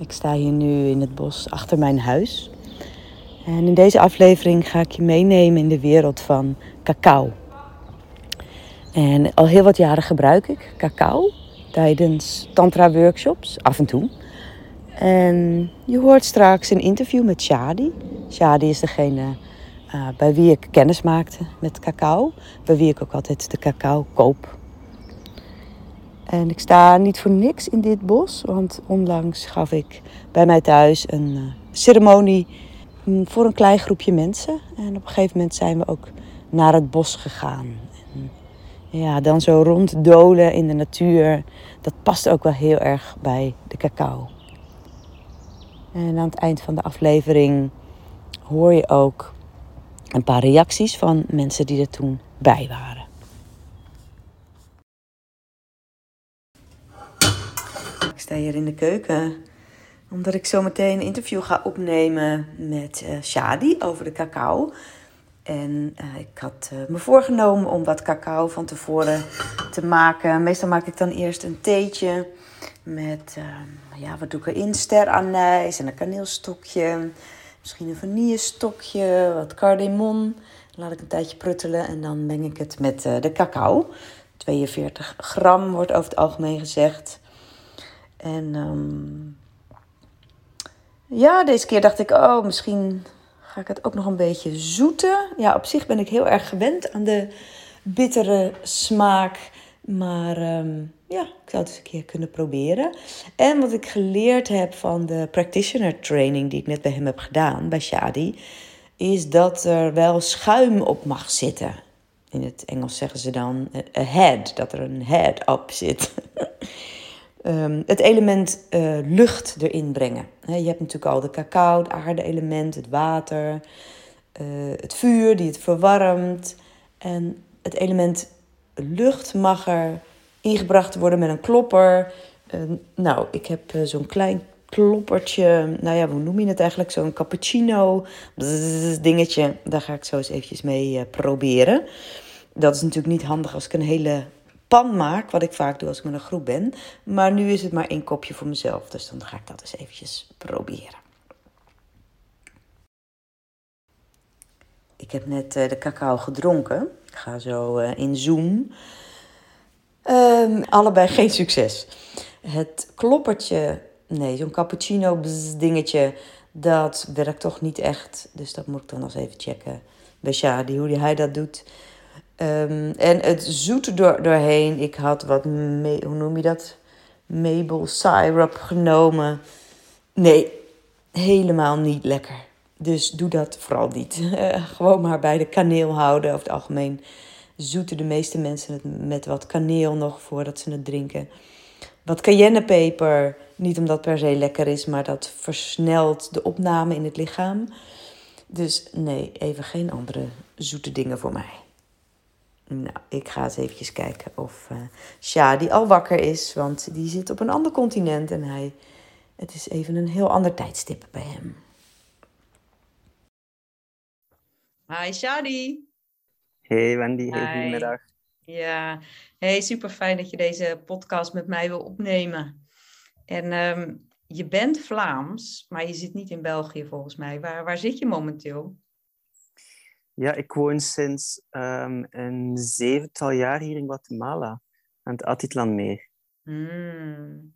Ik sta hier nu in het bos achter mijn huis. En in deze aflevering ga ik je meenemen in de wereld van cacao. En al heel wat jaren gebruik ik cacao tijdens tantra-workshops, af en toe. En je hoort straks een interview met Shadi. Shadi is degene uh, bij wie ik kennis maakte met cacao. Bij wie ik ook altijd de cacao koop. En ik sta niet voor niks in dit bos, want onlangs gaf ik bij mij thuis een uh, ceremonie mm, voor een klein groepje mensen. En op een gegeven moment zijn we ook naar het bos gegaan. En ja, dan zo ronddolen in de natuur, dat past ook wel heel erg bij de cacao. En aan het eind van de aflevering hoor je ook een paar reacties van mensen die er toen bij waren. Ik sta hier in de keuken omdat ik zo meteen een interview ga opnemen met uh, Shadi over de cacao. En uh, ik had uh, me voorgenomen om wat cacao van tevoren te maken. Meestal maak ik dan eerst een theetje met, ja, wat doe ik erin? Steranijs en een kaneelstokje. Misschien een vanillestokje, wat cardamom. Laat ik een tijdje pruttelen en dan meng ik het met de cacao. 42 gram wordt over het algemeen gezegd. En um, ja, deze keer dacht ik, oh, misschien ga ik het ook nog een beetje zoeten. Ja, op zich ben ik heel erg gewend aan de bittere smaak. Maar um, ja, ik zou het eens een keer kunnen proberen. En wat ik geleerd heb van de practitioner training die ik net bij hem heb gedaan, bij Shadi, is dat er wel schuim op mag zitten. In het Engels zeggen ze dan a head, dat er een head op zit. um, het element uh, lucht erin brengen. je hebt natuurlijk al de cacao, het aarde-element, het water, uh, het vuur die het verwarmt. En het element lucht mag er ingebracht worden met een klopper. Nou, ik heb zo'n klein kloppertje, nou ja, hoe noem je het eigenlijk? Zo'n cappuccino dingetje. Daar ga ik zo eens eventjes mee proberen. Dat is natuurlijk niet handig als ik een hele pan maak, wat ik vaak doe als ik met een groep ben. Maar nu is het maar één kopje voor mezelf, dus dan ga ik dat eens eventjes proberen. Ik heb net uh, de cacao gedronken. Ik ga zo uh, in Zoom. Um, allebei geen succes. Het kloppertje, nee, zo'n cappuccino dingetje, dat werkt toch niet echt. Dus dat moet ik dan nog eens even checken bij Shadi, hoe hij dat doet. Um, en het zoete door, doorheen. Ik had wat, me, hoe noem je dat? Maple syrup genomen. Nee, helemaal niet lekker. Dus doe dat vooral niet. Gewoon maar bij de kaneel houden. Over het algemeen zoeten de meeste mensen het met wat kaneel nog voordat ze het drinken. Wat cayennepeper, niet omdat het per se lekker is, maar dat versnelt de opname in het lichaam. Dus nee, even geen andere zoete dingen voor mij. Nou, ik ga eens eventjes kijken of uh, Shadi al wakker is, want die zit op een ander continent en hij, het is even een heel ander tijdstip bij hem. Hi Shadi. Hey Wendy, hey, goedemiddag. Ja, hey, super fijn dat je deze podcast met mij wil opnemen. En um, je bent Vlaams, maar je zit niet in België volgens mij. Waar, waar zit je momenteel? Ja, ik woon sinds um, een zevental jaar hier in Guatemala, aan het Atitlanmeer. Mm.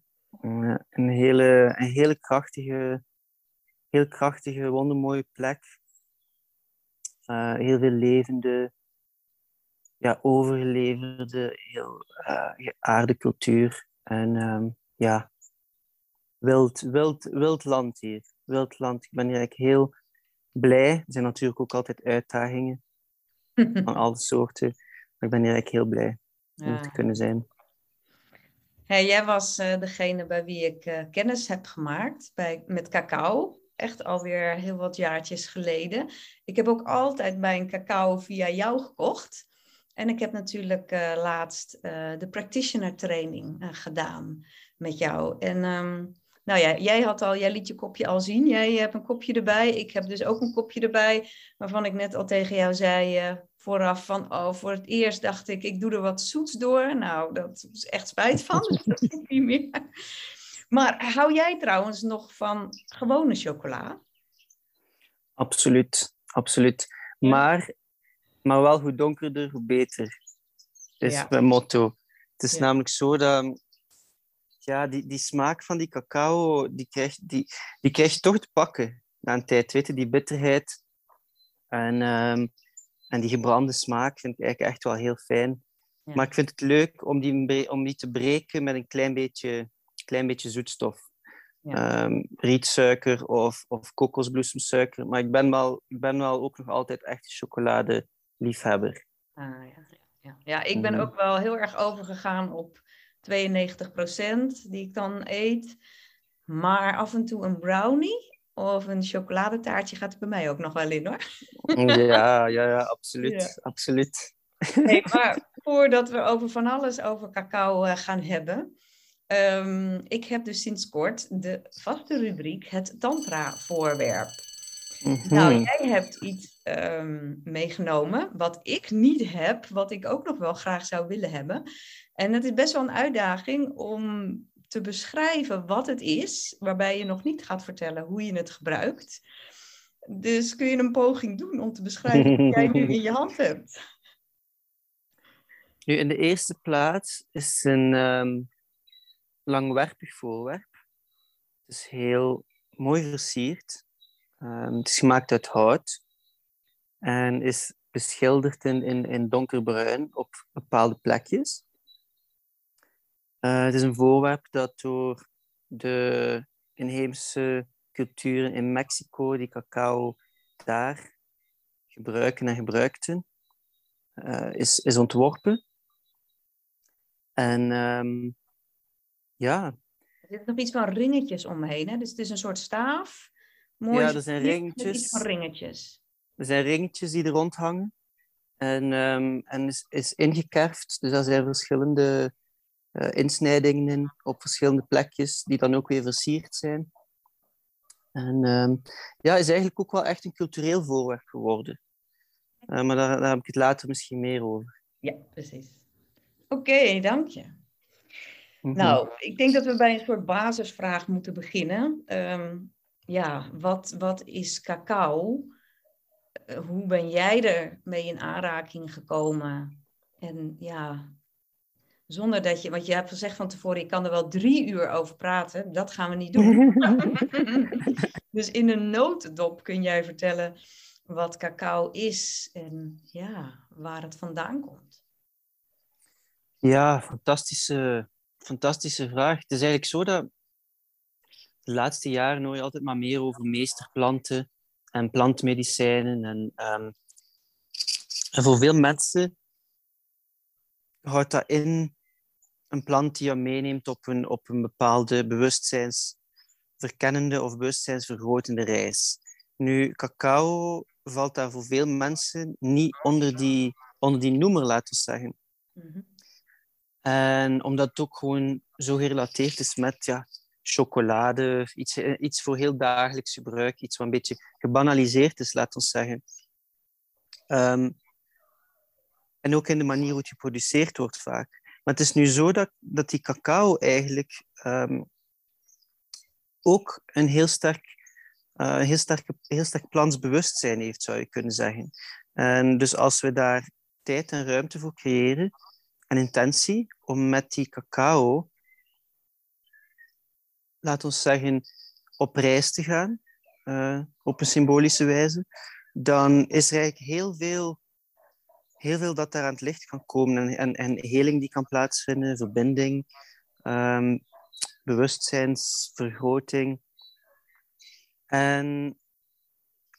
een, hele, een hele krachtige, heel krachtige, wondermooie plek. Uh, heel veel levende, ja, overgeleverde, heel uh, geaarde cultuur. En um, ja, wild, wild, wild land hier. Wild land. Ik ben hier eigenlijk heel blij. Er zijn natuurlijk ook altijd uitdagingen van alle soorten. Maar ik ben eigenlijk heel blij om te kunnen zijn. Hey, jij was uh, degene bij wie ik uh, kennis heb gemaakt bij, met cacao. Echt alweer heel wat jaartjes geleden. Ik heb ook altijd mijn cacao via jou gekocht. En ik heb natuurlijk uh, laatst de practitioner training gedaan met jou. En um, nou ja, jij had al, jij liet je kopje al zien. Jij hebt een kopje erbij. Ik heb dus ook een kopje erbij. Waarvan ik net al tegen jou zei uh, vooraf van, oh, voor het eerst dacht ik, ik doe er wat zoets door. Nou, dat is echt spijt van. dus dat niet meer. Maar hou jij trouwens nog van gewone chocola? Absoluut, absoluut. Maar, maar wel hoe donkerder, hoe beter. is ja. mijn motto. Het is namelijk zo dat ja, die, die smaak van die cacao, die krijg, die, die krijg je toch te pakken na een tijd. Weet je, die bitterheid en, um, en die gebrande smaak vind ik eigenlijk echt wel heel fijn. Maar ik vind het leuk om die, om die te breken met een klein beetje, klein beetje zoetstof. Ja. Um, rietsuiker of, of kokosbloesemsuiker. Maar ik ben, wel, ik ben wel ook nog altijd echt chocolade liefhebber. Ah, ja. Ja. ja, ik ben mhm. ook wel heel erg overgegaan op 92% die ik dan eet. Maar af en toe een brownie of een chocoladetaartje gaat er bij mij ook nog wel in hoor. Ja, ja, ja absoluut. absoluut. Hey, maar voordat we over van alles over cacao uh, gaan hebben. Um, ik heb dus sinds kort de vaste rubriek het tantra-voorwerp. Mhm. Nou, jij hebt iets um, meegenomen wat ik niet heb, wat ik ook nog wel graag zou willen hebben. En het is best wel een uitdaging om te beschrijven wat het is, waarbij je nog niet gaat vertellen hoe je het gebruikt. Dus kun je een poging doen om te beschrijven wat jij nu in je hand hebt? Nu, in de eerste plaats is een um, langwerpig voorwerp. Het is heel mooi versierd. Um, het is gemaakt uit hout en is beschilderd in, in, in donkerbruin op bepaalde plekjes. Uh, het is een voorwerp dat door de inheemse culturen in Mexico, die cacao daar gebruiken en gebruikten, uh, is, is ontworpen. En um, ja. Er zit nog iets van ringetjes omheen, hè? Dus het is een soort staaf. Mooi ja, er zijn ringetjes. Iets van ringetjes. Er zijn ringetjes die er rond hangen. En, um, en is, is ingekerfd. Dus er zijn verschillende uh, insnijdingen op verschillende plekjes, die dan ook weer versierd zijn. En um, ja, is eigenlijk ook wel echt een cultureel voorwerp geworden. Uh, maar daar, daar heb ik het later misschien meer over. Ja, precies. Oké, dank je. Mhm. Nou, ik denk dat we bij een soort basisvraag moeten beginnen. Um, ja, wat, wat is cacao? Uh, hoe ben jij er mee in aanraking gekomen? En ja, zonder dat je, want je hebt gezegd van tevoren, ik kan er wel drie uur over praten. Dat gaan we niet doen. dus in een notendop kun jij vertellen wat cacao is en ja, waar het vandaan komt. Ja, fantastische, fantastische vraag. Het is eigenlijk zo dat de laatste jaren hoor je altijd maar meer over meesterplanten en plantmedicijnen. En, um, en voor veel mensen houdt dat in een plant die je meeneemt op een, op een bepaalde bewustzijnsverkennende of bewustzijnsvergrotende reis. Nu, cacao valt daar voor veel mensen niet onder die, onder die noemer, laten we zeggen. Mhm. En omdat het ook gewoon zo gerelateerd is met ja, chocolade, iets, iets voor heel dagelijks gebruik, iets wat een beetje gebanaliseerd is, laten we zeggen. Ehm, en ook in de manier hoe het geproduceerd wordt vaak. Maar het is nu zo dat, dat die cacao eigenlijk um, ook een heel sterk, uh, heel, sterk, heel sterk plansbewustzijn heeft, zou je kunnen zeggen. En dus als we daar tijd en ruimte voor creëren, en intentie om met die cacao, laten we zeggen, op reis te gaan, uh, op een symbolische wijze, dan is er eigenlijk heel veel heel veel dat daar aan het licht kan komen en, en, en heling die kan plaatsvinden, verbinding, um, bewustzijnsvergroting. En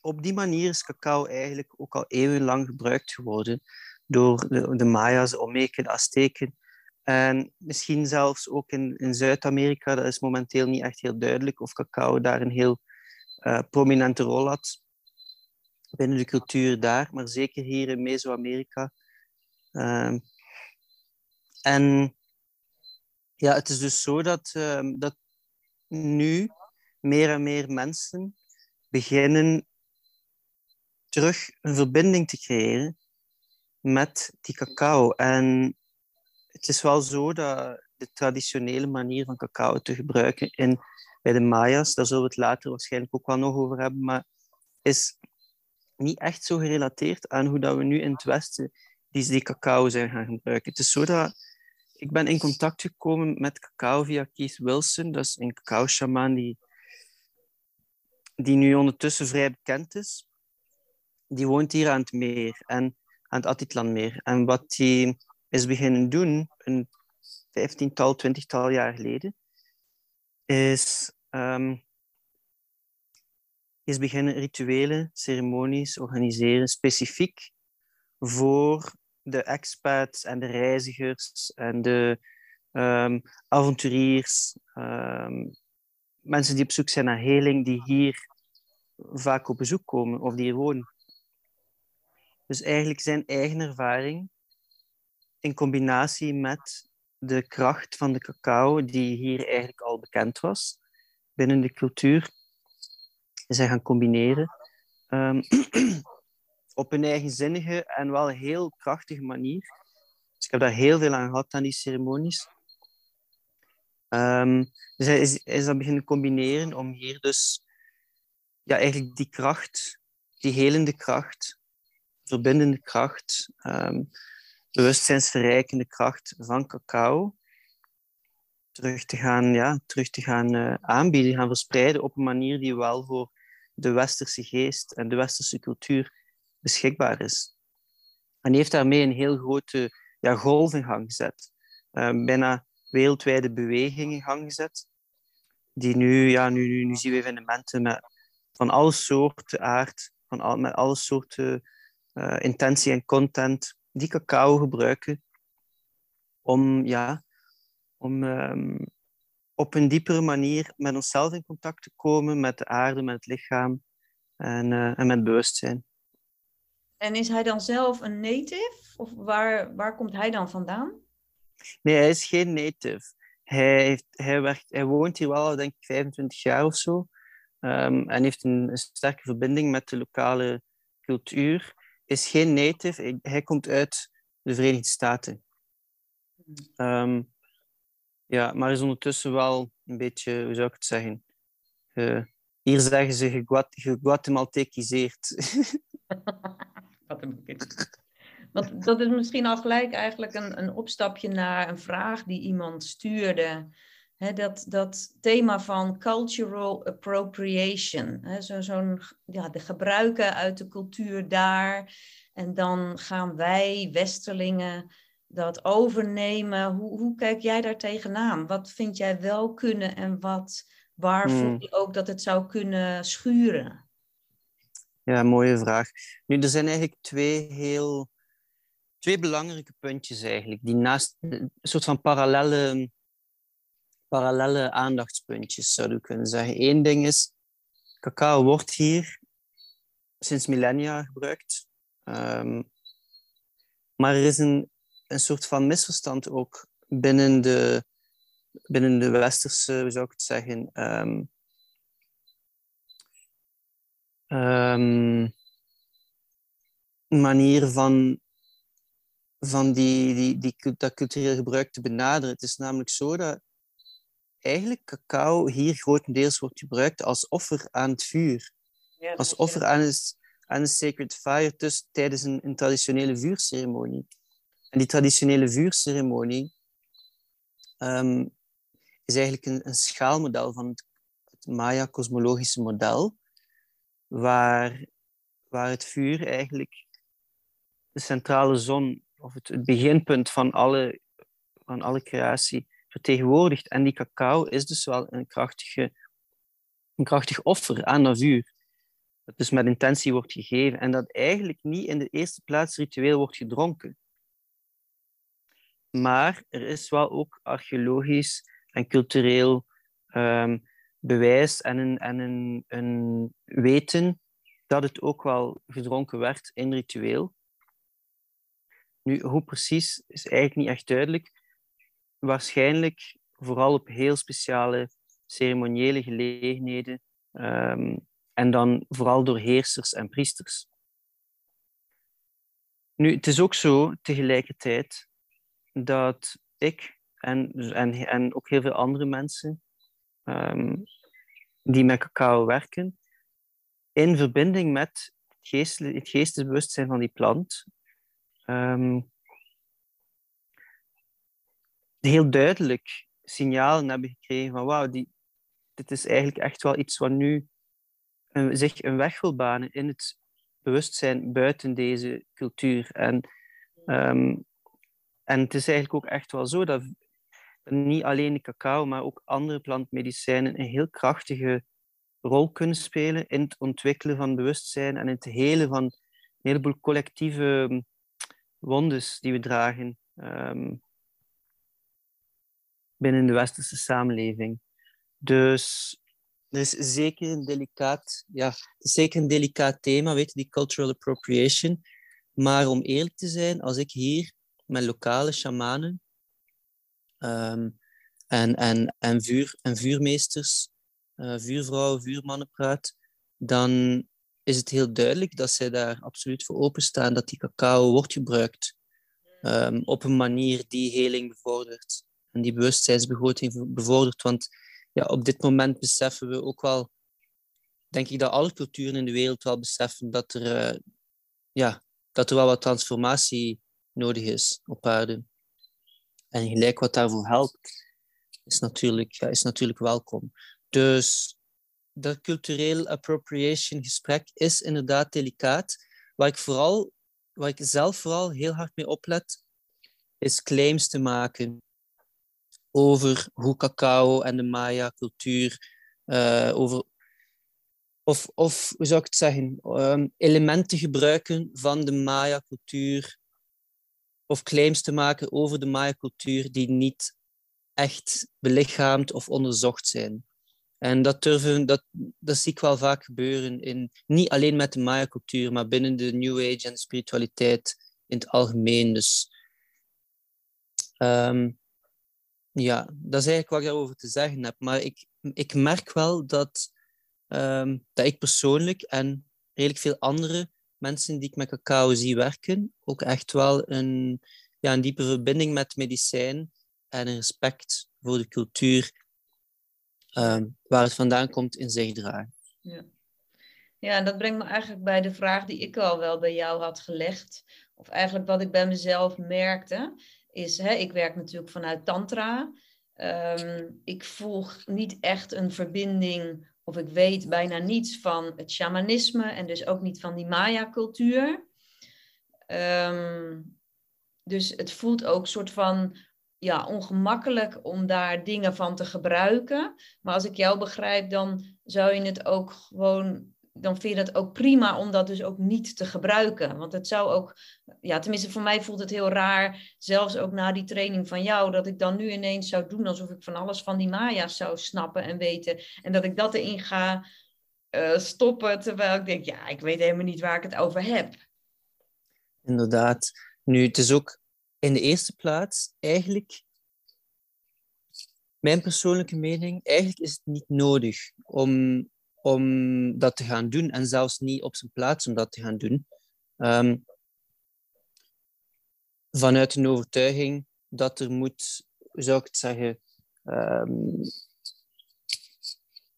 op die manier is cacao eigenlijk ook al eeuwenlang gebruikt geworden door de, de Maya's, Olmeken, Azteken. En misschien zelfs ook in, in Zuid-Amerika, dat is momenteel niet echt heel duidelijk of cacao daar een heel uh, prominente rol had binnen de cultuur daar, maar zeker hier in Mesoamerika. Uh, en ja, het is dus zo dat, uh, dat nu meer en meer mensen beginnen terug een verbinding te creëren met die cacao. En het is wel zo dat de traditionele manier van cacao te gebruiken in, bij de Maya's. Daar zullen we het later waarschijnlijk ook wel nog over hebben. Maar is niet echt zo gerelateerd aan hoe dat we nu in het Westen die, die cacao zijn gaan gebruiken. Het is zo dat ik ben in contact gekomen met cacao via Keith Wilson. Dat is een cacao-shamaan die, die nu ondertussen vrij bekend is. Die woont hier aan het meer en aan het Atitlanmeer. En wat hij is beginnen doen, een vijftiental, twintigtal jaar geleden, is, um, is beginnen rituele ceremonies organiseren, specifiek voor de expats en de reizigers en de um, avonturiers, um, mensen die op zoek zijn naar heling, die hier vaak op bezoek komen of die hier wonen. Dus eigenlijk zijn eigen ervaring in combinatie met de kracht van de cacao, die hier eigenlijk al bekend was binnen de cultuur, zijn gaan combineren. Um, op een eigenzinnige en wel heel krachtige manier. Dus ik heb daar heel veel aan gehad aan die ceremonies. Um, dus hij is, dat beginnen combineren om hier dus ja, eigenlijk die kracht, die helende kracht, verbindende kracht, um, bewustzijnsverrijkende kracht van cacao terug te gaan, ja, terug te gaan uh, aanbieden, gaan verspreiden op een manier die wel voor de westerse geest en de westerse cultuur beschikbaar is. En heeft daarmee een heel grote ja, golf in gang gezet. Uh, bijna wereldwijde beweging in gang gezet. Die nu, ja, nu, nu, zien we evenementen met, van alle soorten aard, van al, met alle soorten uh, intentie en content, die cacao gebruiken om, ja, om um, op een diepere manier met onszelf in contact te komen, met de aarde, met het lichaam en, uh, en met bewustzijn. En is hij dan zelf een native? Of waar, waar komt hij dan vandaan? Nee, hij is geen native. Hij, heeft, hij, werkt, hij woont hier wel, denk ik, 25 jaar of zo. Um, en heeft een, een, sterke verbinding met de lokale cultuur. Is geen native. Hij komt uit de Verenigde Staten. Um, ja, maar is ondertussen wel een beetje, hoe zou ik het zeggen? Uh, hier zeggen ze geguatemaltekiseerd. Want dat is misschien al gelijk eigenlijk een, een opstapje naar een vraag die iemand stuurde. dat, dat thema van cultural appropriation. Zo, zo'n, ja, de gebruiken uit de cultuur daar. En dan gaan wij, Westerlingen, dat overnemen. Hoe, hoe kijk jij daar tegenaan? Wat vind jij wel kunnen en wat, waar hmm. voel je ook dat het zou kunnen schuren? Ja, mooie vraag. Nu, er zijn eigenlijk twee heel... Twee belangrijke puntjes eigenlijk, die naast een soort van parallele, parallele aandachtspuntjes zouden we kunnen zeggen. Eén ding is, cacao wordt hier sinds millennia gebruikt. Um, maar er is een, een soort van misverstand ook binnen de, binnen de westerse, hoe zou ik het zeggen, um, um, manier van, van die, die, die, dat cultureel gebruik te benaderen. Het is namelijk zo dat eigenlijk cacao hier grotendeels wordt gebruikt als offer aan het vuur. Ja, als offer aan een, aan sacred fire dus, tijdens een, een traditionele vuurceremonie. En die traditionele vuurceremonie um, is eigenlijk een, een schaalmodel van het, het Maya-cosmologische model waar, waar het vuur eigenlijk de centrale zon, of het, het beginpunt van alle, van alle creatie, vertegenwoordigt. En die cacao is dus wel een, krachtige, een krachtig offer aan dat vuur. Dat dus met intentie wordt gegeven en dat eigenlijk niet in de eerste plaats ritueel wordt gedronken. Maar er is wel ook archeologisch en cultureel um, bewijs en een, en een, een weten dat het ook wel gedronken werd in ritueel. Nu, hoe precies is eigenlijk niet echt duidelijk. Waarschijnlijk vooral op heel speciale ceremoniële gelegenheden um, en dan vooral door heersers en priesters. Nu, het is ook zo tegelijkertijd dat ik en, en, en ook heel veel andere mensen ehm, die met cacao werken, in verbinding met het, het geestesbewustzijn van die plant, um, heel duidelijk signalen hebben gekregen van wauw, dit is eigenlijk echt wel iets wat nu zich een weg wil banen in het bewustzijn buiten deze cultuur. En, ehm, en het is eigenlijk ook echt wel zo dat niet alleen de cacao, maar ook andere plantmedicijnen een heel krachtige rol kunnen spelen in het ontwikkelen van bewustzijn en in het helen van een heleboel collectieve ehm, wondes die we dragen um, binnen de westerse samenleving. Dus er is zeker een delicaat, ja, zeker een delicaat thema, weet je, die cultural appropriation. Maar om eerlijk te zijn, als ik hier met lokale shamanen ehm, en, en, en, vuur, en vuurmeesters, uh, vuurvrouwen, vuurmannen praat, dan is het heel duidelijk dat zij daar absoluut voor openstaan dat die cacao wordt gebruikt um, op een manier die heling bevordert en die bewustzijnsbegroting bevordert. Want ja, op dit moment beseffen we ook wel, denk ik dat alle culturen in de wereld wel beseffen dat er, uh, ja, dat er wel wat transformatie nodig is op aarde. En gelijk wat daarvoor helpt, is natuurlijk, ja, is natuurlijk welkom. Dus dat cultureel appropriation gesprek is inderdaad delicaat. Waar ik, vooral, waar ik zelf vooral heel hard mee oplet, is claims te maken over hoe cacao en de Maya-cultuur, uh, over of, of hoe zou ik het zeggen, um, elementen gebruiken van de Maya-cultuur of claims te maken over de Maya-cultuur die niet echt belichaamd of onderzocht zijn. En dat, durven, dat, dat zie ik wel vaak gebeuren, in, niet alleen met de Maya-cultuur, maar binnen de New Age en spiritualiteit in het algemeen. Dus um, ja, dat is eigenlijk wat ik daarover te zeggen heb. Maar ik, ik merk wel dat, um, dat ik persoonlijk en redelijk veel andere mensen die ik met cacao zie werken, ook echt wel een, ja, een diepe verbinding met medicijn en een respect voor de cultuur um, waar het vandaan komt in zich dragen. Ja. ja, en dat brengt me eigenlijk bij de vraag die ik al wel bij jou had gelegd. Of eigenlijk wat ik bij mezelf merkte is, hè, ik werk natuurlijk vanuit Tantra. Ehm, ik volg niet echt een verbinding, of ik weet bijna niets van het shamanisme en dus ook niet van die Maya-cultuur. Ehm, dus het voelt ook soort van ja, ongemakkelijk om daar dingen van te gebruiken. Maar als ik jou begrijp, dan zou je het ook gewoon dan vind je dat ook prima om dat dus ook niet te gebruiken. Want het zou ook, ja, tenminste voor mij voelt het heel raar, zelfs ook na die training van jou, dat ik dan nu ineens zou doen alsof ik van alles van die Maya's zou snappen en weten. En dat ik dat erin ga uh, stoppen, terwijl ik denk, ja, ik weet helemaal niet waar ik het over heb. Inderdaad. Nu, het is ook in de eerste plaats eigenlijk mijn persoonlijke mening, eigenlijk is het niet nodig om om dat te gaan doen en zelfs niet op zijn plaats om dat te gaan doen. Um, vanuit een overtuiging dat er moet, zou ik het zeggen, um,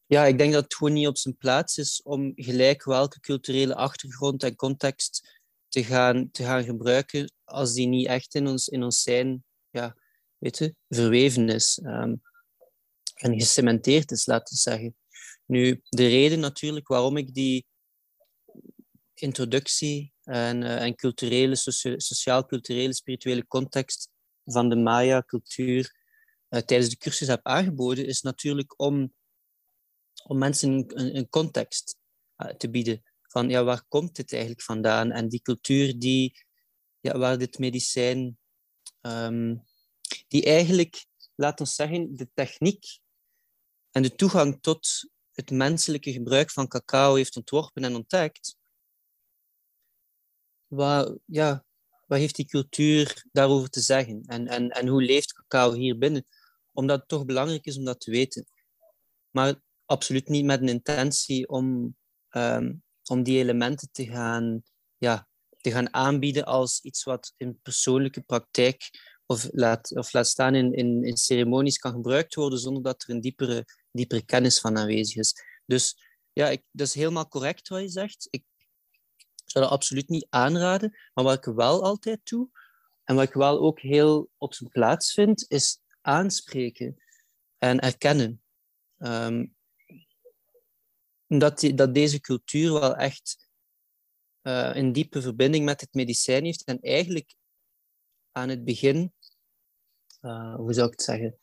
ja, ik denk dat het gewoon niet op zijn plaats is om gelijk welke culturele achtergrond en context te gaan, te gaan gebruiken als die niet echt in ons, in ons zijn ja, weet je, verweven is um, en gecementeerd is, laten we zeggen. Nu, de reden natuurlijk waarom ik die introductie en, uh, en culturele, sociaal-culturele, spirituele context van de Maya-cultuur uh, tijdens de cursus heb aangeboden, is natuurlijk om, om mensen een, een context uh, te bieden van ja, waar komt dit eigenlijk vandaan? En die cultuur die, ja, waar dit medicijn, um, die eigenlijk, laten we zeggen, de techniek en de toegang tot het menselijke gebruik van cacao heeft ontworpen en ontdekt, wat, ja, wat heeft die cultuur daarover te zeggen? En, en, en hoe leeft cacao hier binnen? Omdat het toch belangrijk is om dat te weten. Maar absoluut niet met een intentie om, um, om die elementen te gaan, ja, te gaan aanbieden als iets wat in persoonlijke praktijk of laat, of laat staan in, in, ceremonies kan gebruikt worden zonder dat er een diepere, diepere kennis van aanwezig is. Dus ja, ik, dat is helemaal correct wat je zegt. Ik zou dat absoluut niet aanraden. Maar wat ik wel altijd doe, en wat ik wel ook heel op zijn plaats vind, is aanspreken en erkennen. Um, dat, die, dat deze cultuur wel echt uh, een diepe verbinding met het medicijn heeft. En eigenlijk aan het begin, uh, hoe zou ik het zeggen?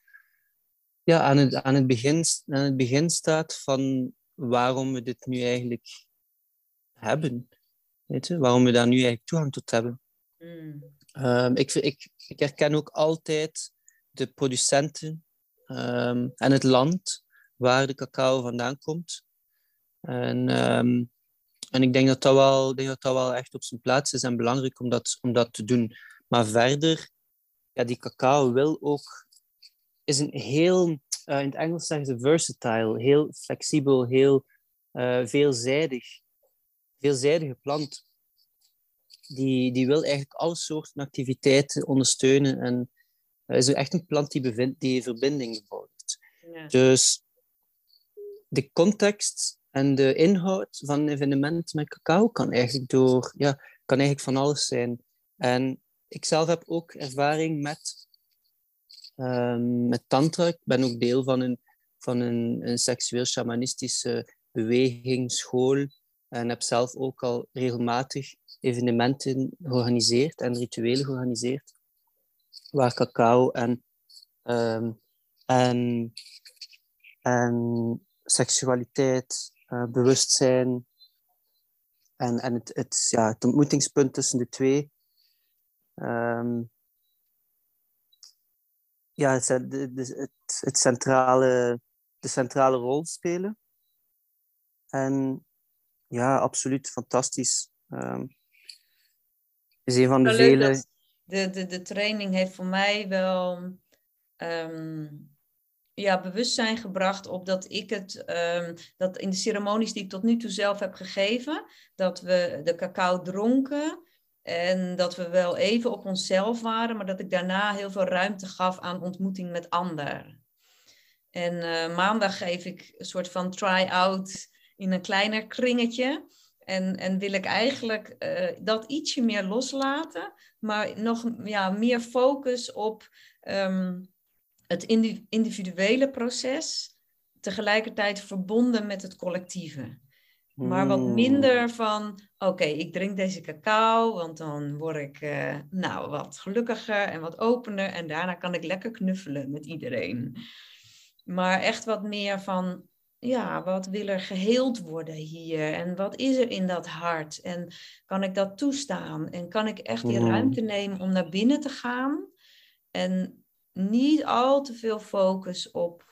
Ja, aan het, aan, het begin, aan het begin staat van waarom we dit nu eigenlijk hebben. Weet je? Waarom we daar nu eigenlijk toegang tot hebben. Mm. Um, ik, ik, ik herken ook altijd de producenten um, en het land waar de cacao vandaan komt. En, um, en ik denk dat dat, wel, denk dat dat wel echt op zijn plaats is en belangrijk om dat, om dat te doen. Maar verder, ja, die cacao wil ook, is een heel, uh, in het Engels zeggen ze versatile, heel flexibel, heel uh, veelzijdig, veelzijdige plant. Die, die wil eigenlijk alle soorten activiteiten ondersteunen en uh, is echt een plant die, bevindt, die verbinding bevordert. Ja. Dus de context en de inhoud van een evenement met cacao kan eigenlijk, door, ja, kan eigenlijk van alles zijn. En ik zelf heb ook ervaring met, um, met tantra. Ik ben ook deel van een, van een, een seksueel shamanistische beweging, school. En heb zelf ook al regelmatig evenementen georganiseerd en rituelen georganiseerd. Waar cacao en, um, en, en seksualiteit, uh, bewustzijn en, en het, het, ja, het ontmoetingspunt tussen de twee um, ja, het, het, het, centrale, de centrale rol spelen. En ja, absoluut fantastisch. Um, is een van de vele. De, de, de training heeft voor mij wel um, ja, bewustzijn gebracht op dat ik het, um, dat in de ceremonies die ik tot nu toe zelf heb gegeven, dat we de cacao dronken en dat we wel even op onszelf waren, maar dat ik daarna heel veel ruimte gaf aan ontmoeting met anderen. En uh, maandag geef ik een soort van try-out in een kleiner kringetje. En, en wil ik eigenlijk uh, dat ietsje meer loslaten, maar nog ja, meer focus op um, het individuele proces, tegelijkertijd verbonden met het collectieve. Maar wat hmm. minder van, oké, ik drink deze cacao, want dan word ik uh, nou, wat gelukkiger en wat opener. En daarna kan ik lekker knuffelen met iedereen. Maar echt wat meer van, ja, wat wil er geheeld worden hier? En wat is er in dat hart? En kan ik dat toestaan? En kan ik echt die hmm. ruimte nemen om naar binnen te gaan? En niet al te veel focus op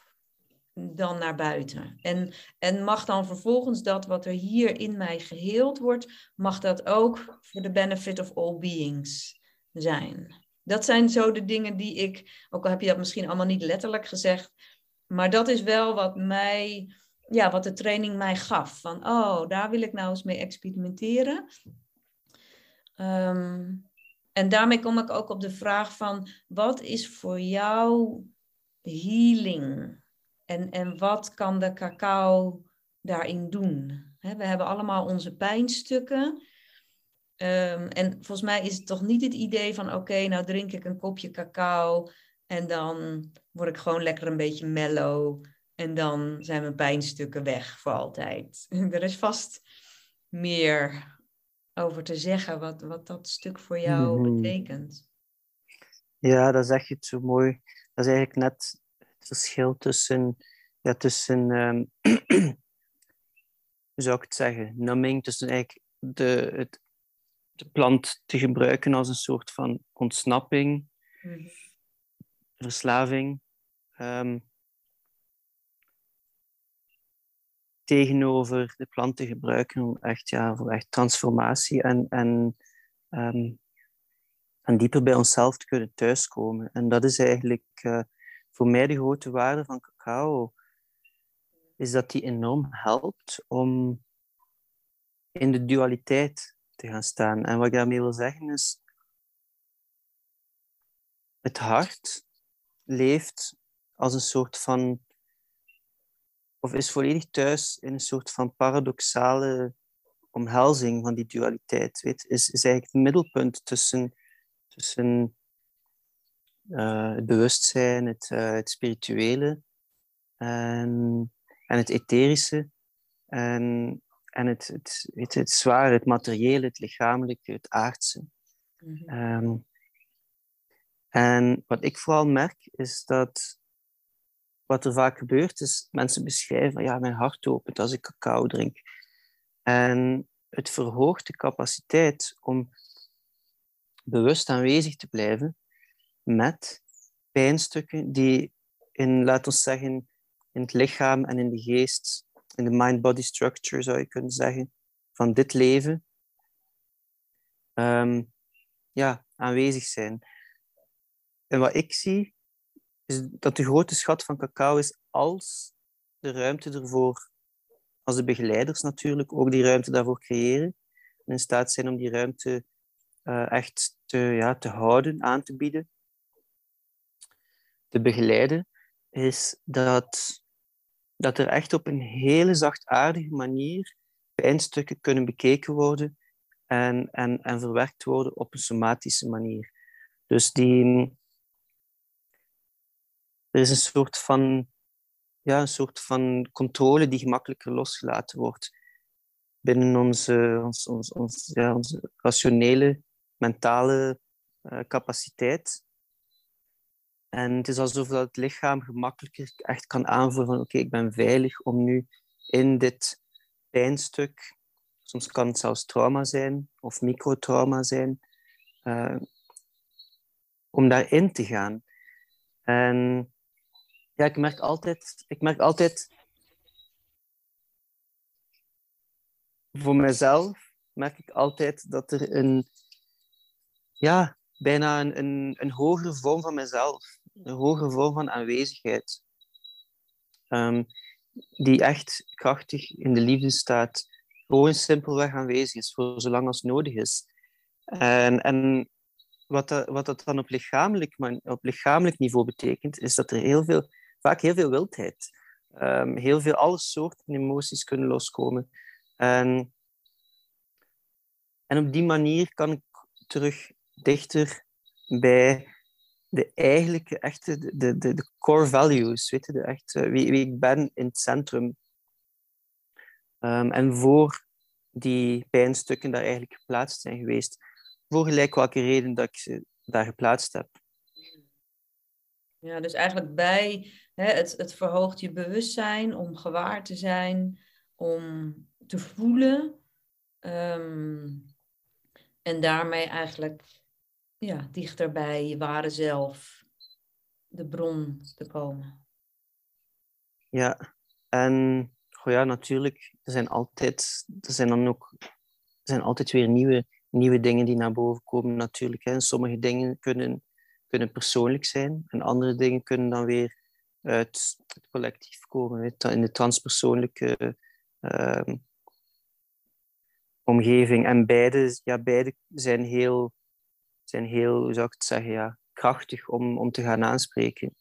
dan naar buiten. En, en mag dan vervolgens dat wat er hier in mij geheeld wordt, mag dat ook voor de benefit of all beings zijn. Dat zijn zo de dingen die ik, ook al heb je dat misschien allemaal niet letterlijk gezegd, maar dat is wel wat mij, ja, wat de training mij gaf. Van, oh, daar wil ik nou eens mee experimenteren. Ehm, en daarmee kom ik ook op de vraag van, wat is voor jou healing? En, en wat kan de cacao daarin doen? we hebben allemaal onze pijnstukken. Ehm, en volgens mij is het toch niet het idee van: oké, nou drink ik een kopje cacao en dan word ik gewoon lekker een beetje mellow. En dan zijn mijn pijnstukken weg voor altijd. er is vast meer over te zeggen wat, wat dat stuk voor jou mhm. betekent. Ja, dat zeg je het zo mooi. Dat is eigenlijk net verschil tussen, ja, tussen um, hoe zou ik het zeggen, numbing, tussen eigenlijk de, het, de plant te gebruiken als een soort van ontsnapping, mm verslaving, um, tegenover de plant te gebruiken om echt, ja, voor echt transformatie en, en, um, en dieper bij onszelf te kunnen thuiskomen. En dat is eigenlijk uh, voor mij de grote waarde van cacao is dat die enorm helpt om in de dualiteit te gaan staan. En wat ik daarmee wil zeggen is, het hart leeft als een soort van, of is volledig thuis in een soort van paradoxale omhelzing van die dualiteit. Weet, is, is eigenlijk het middelpunt tussen, tussen uh, het bewustzijn, het, uh, het spirituele en, en het etherische en, en het, het, het, het zware, het materiële, het lichamelijke, het aardse. Mm -hmm. um, en wat ik vooral merk is dat wat er vaak gebeurt is mensen beschrijven ja, mijn hart opent als ik cacao drink. En het verhoogt de capaciteit om bewust aanwezig te blijven met pijnstukken die in, laten we zeggen, in het lichaam en in de geest, in de mind-body structure zou je kunnen zeggen, van dit leven, um, ja, aanwezig zijn. En wat ik zie, is dat de grote schat van cacao is als de ruimte ervoor, als de begeleiders natuurlijk ook die ruimte daarvoor creëren, en in staat zijn om die ruimte uh, echt te, ja, te houden, aan te bieden, te begeleiden, is dat, dat er echt op een hele zachtaardige manier pijnstukken kunnen bekeken worden en, en, en verwerkt worden op een somatische manier. Dus die, er is een soort van, ja, een soort van controle die gemakkelijker losgelaten wordt binnen onze, ons, ons, ons, onze rationele, mentale uh, capaciteit. En het is alsof dat het lichaam gemakkelijker echt kan aanvoelen van oké, ik ben veilig om nu in dit pijnstuk, soms kan het zelfs trauma zijn of microtrauma zijn, uh, om daarin te gaan. En ja, ik merk altijd, ik merk altijd voor mezelf merk ik altijd dat er een, ja, bijna een, een hogere vorm van mezelf, een hogere vorm van aanwezigheid, um, die echt krachtig in de liefde staat, gewoon simpelweg aanwezig is, voor zolang als nodig is. En, en wat, dat, wat dat dan op lichamelijk, op lichamelijk niveau betekent, is dat er heel veel vaak heel veel wildheid. Um, heel veel, alle soorten emoties kunnen loskomen. En, en op die manier kan ik terug dichter bij de eigenlijke, echte, de, de, de core values, weet je, de echte, wie, wie ik ben in het centrum. Um, en voor die pijnstukken daar eigenlijk geplaatst zijn geweest, voor gelijk welke reden dat ik ze daar geplaatst heb. Ja, dus eigenlijk bij hè, het, het verhoogt je bewustzijn om gewaar te zijn, om te voelen. Ehm, en daarmee eigenlijk ja, dichter bij je ware zelf, de bron te komen. Ja, en goh ja, natuurlijk, er zijn altijd, er zijn dan ook, er zijn altijd weer nieuwe, nieuwe dingen die naar boven komen natuurlijk. Hè. Sommige dingen kunnen kunnen persoonlijk zijn en andere dingen kunnen dan weer uit het collectief komen, in de transpersoonlijke uh, omgeving. En beide, ja, beide zijn, heel, zijn heel, hoe zou ik het zeggen, ja, krachtig om, om te gaan aanspreken.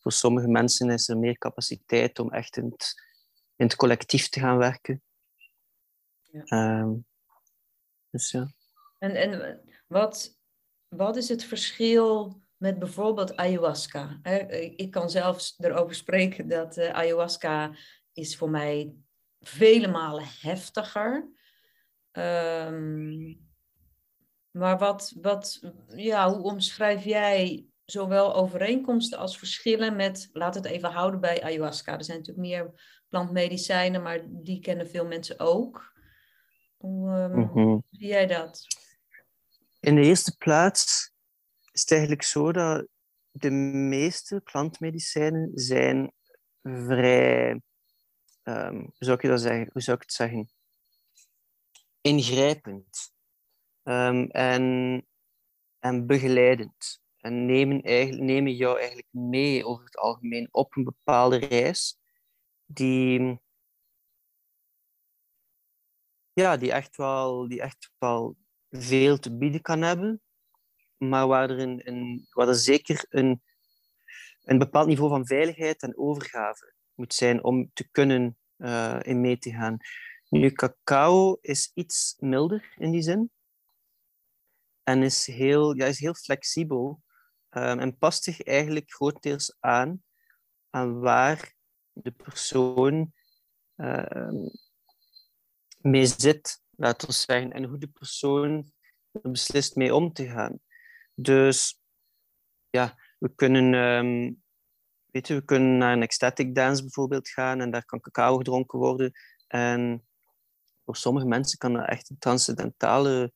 Voor sommige mensen is er meer capaciteit om echt in het, in het collectief te gaan werken. Ja. Um, dus ja. En, en wat, wat is het verschil met bijvoorbeeld ayahuasca. Ik kan zelfs erover spreken dat uh, ayahuasca is voor mij vele malen heftiger. Um, maar wat, wat, ja, hoe omschrijf jij zowel overeenkomsten als verschillen met, laat het even houden bij ayahuasca. Er zijn natuurlijk meer plantmedicijnen, maar die kennen veel mensen ook. Hoe um, zie jij dat? In de eerste plaats is het eigenlijk zo dat de meeste plantmedicijnen zijn vrij, um, hoe, zou ik dat zeggen? hoe zou ik het zeggen, ingrijpend um, en, en begeleidend. En nemen, eigenlijk, nemen jou eigenlijk mee over het algemeen op een bepaalde reis die, ja, die, echt wel, die echt wel veel te bieden kan hebben maar waar er, een, een, waar er zeker een, een bepaald niveau van veiligheid en overgave moet zijn om te kunnen uh, in mee te gaan. Nu, cacao is iets milder in die zin. En is heel, ja, is heel flexibel. Um, en past zich eigenlijk grotendeels aan aan waar de persoon uh, mee zit, laten we zeggen, en hoe de persoon beslist mee om te gaan. Dus ja, we kunnen, um, weet je, we kunnen naar een ecstatic dance bijvoorbeeld gaan en daar kan cacao gedronken worden. En voor sommige mensen kan dat echt een transcendentale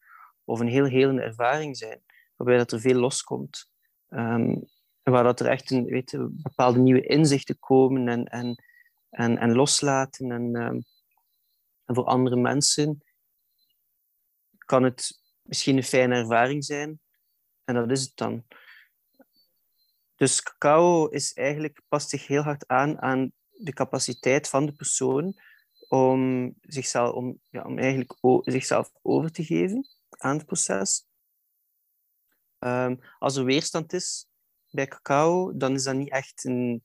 of een heel helende ervaring zijn, waarbij dat er veel loskomt. Um, waar dat er echt een, weet bepaalde nieuwe inzichten komen en, en, en, en loslaten. En, um, en voor andere mensen kan het misschien een fijne ervaring zijn. En dat is het dan. Dus cacao is eigenlijk, past zich heel hard aan aan de capaciteit van de persoon om zichzelf, om, ja, om eigenlijk zichzelf over te geven aan het proces. Um, als er weerstand is bij cacao, dan is dat niet echt een,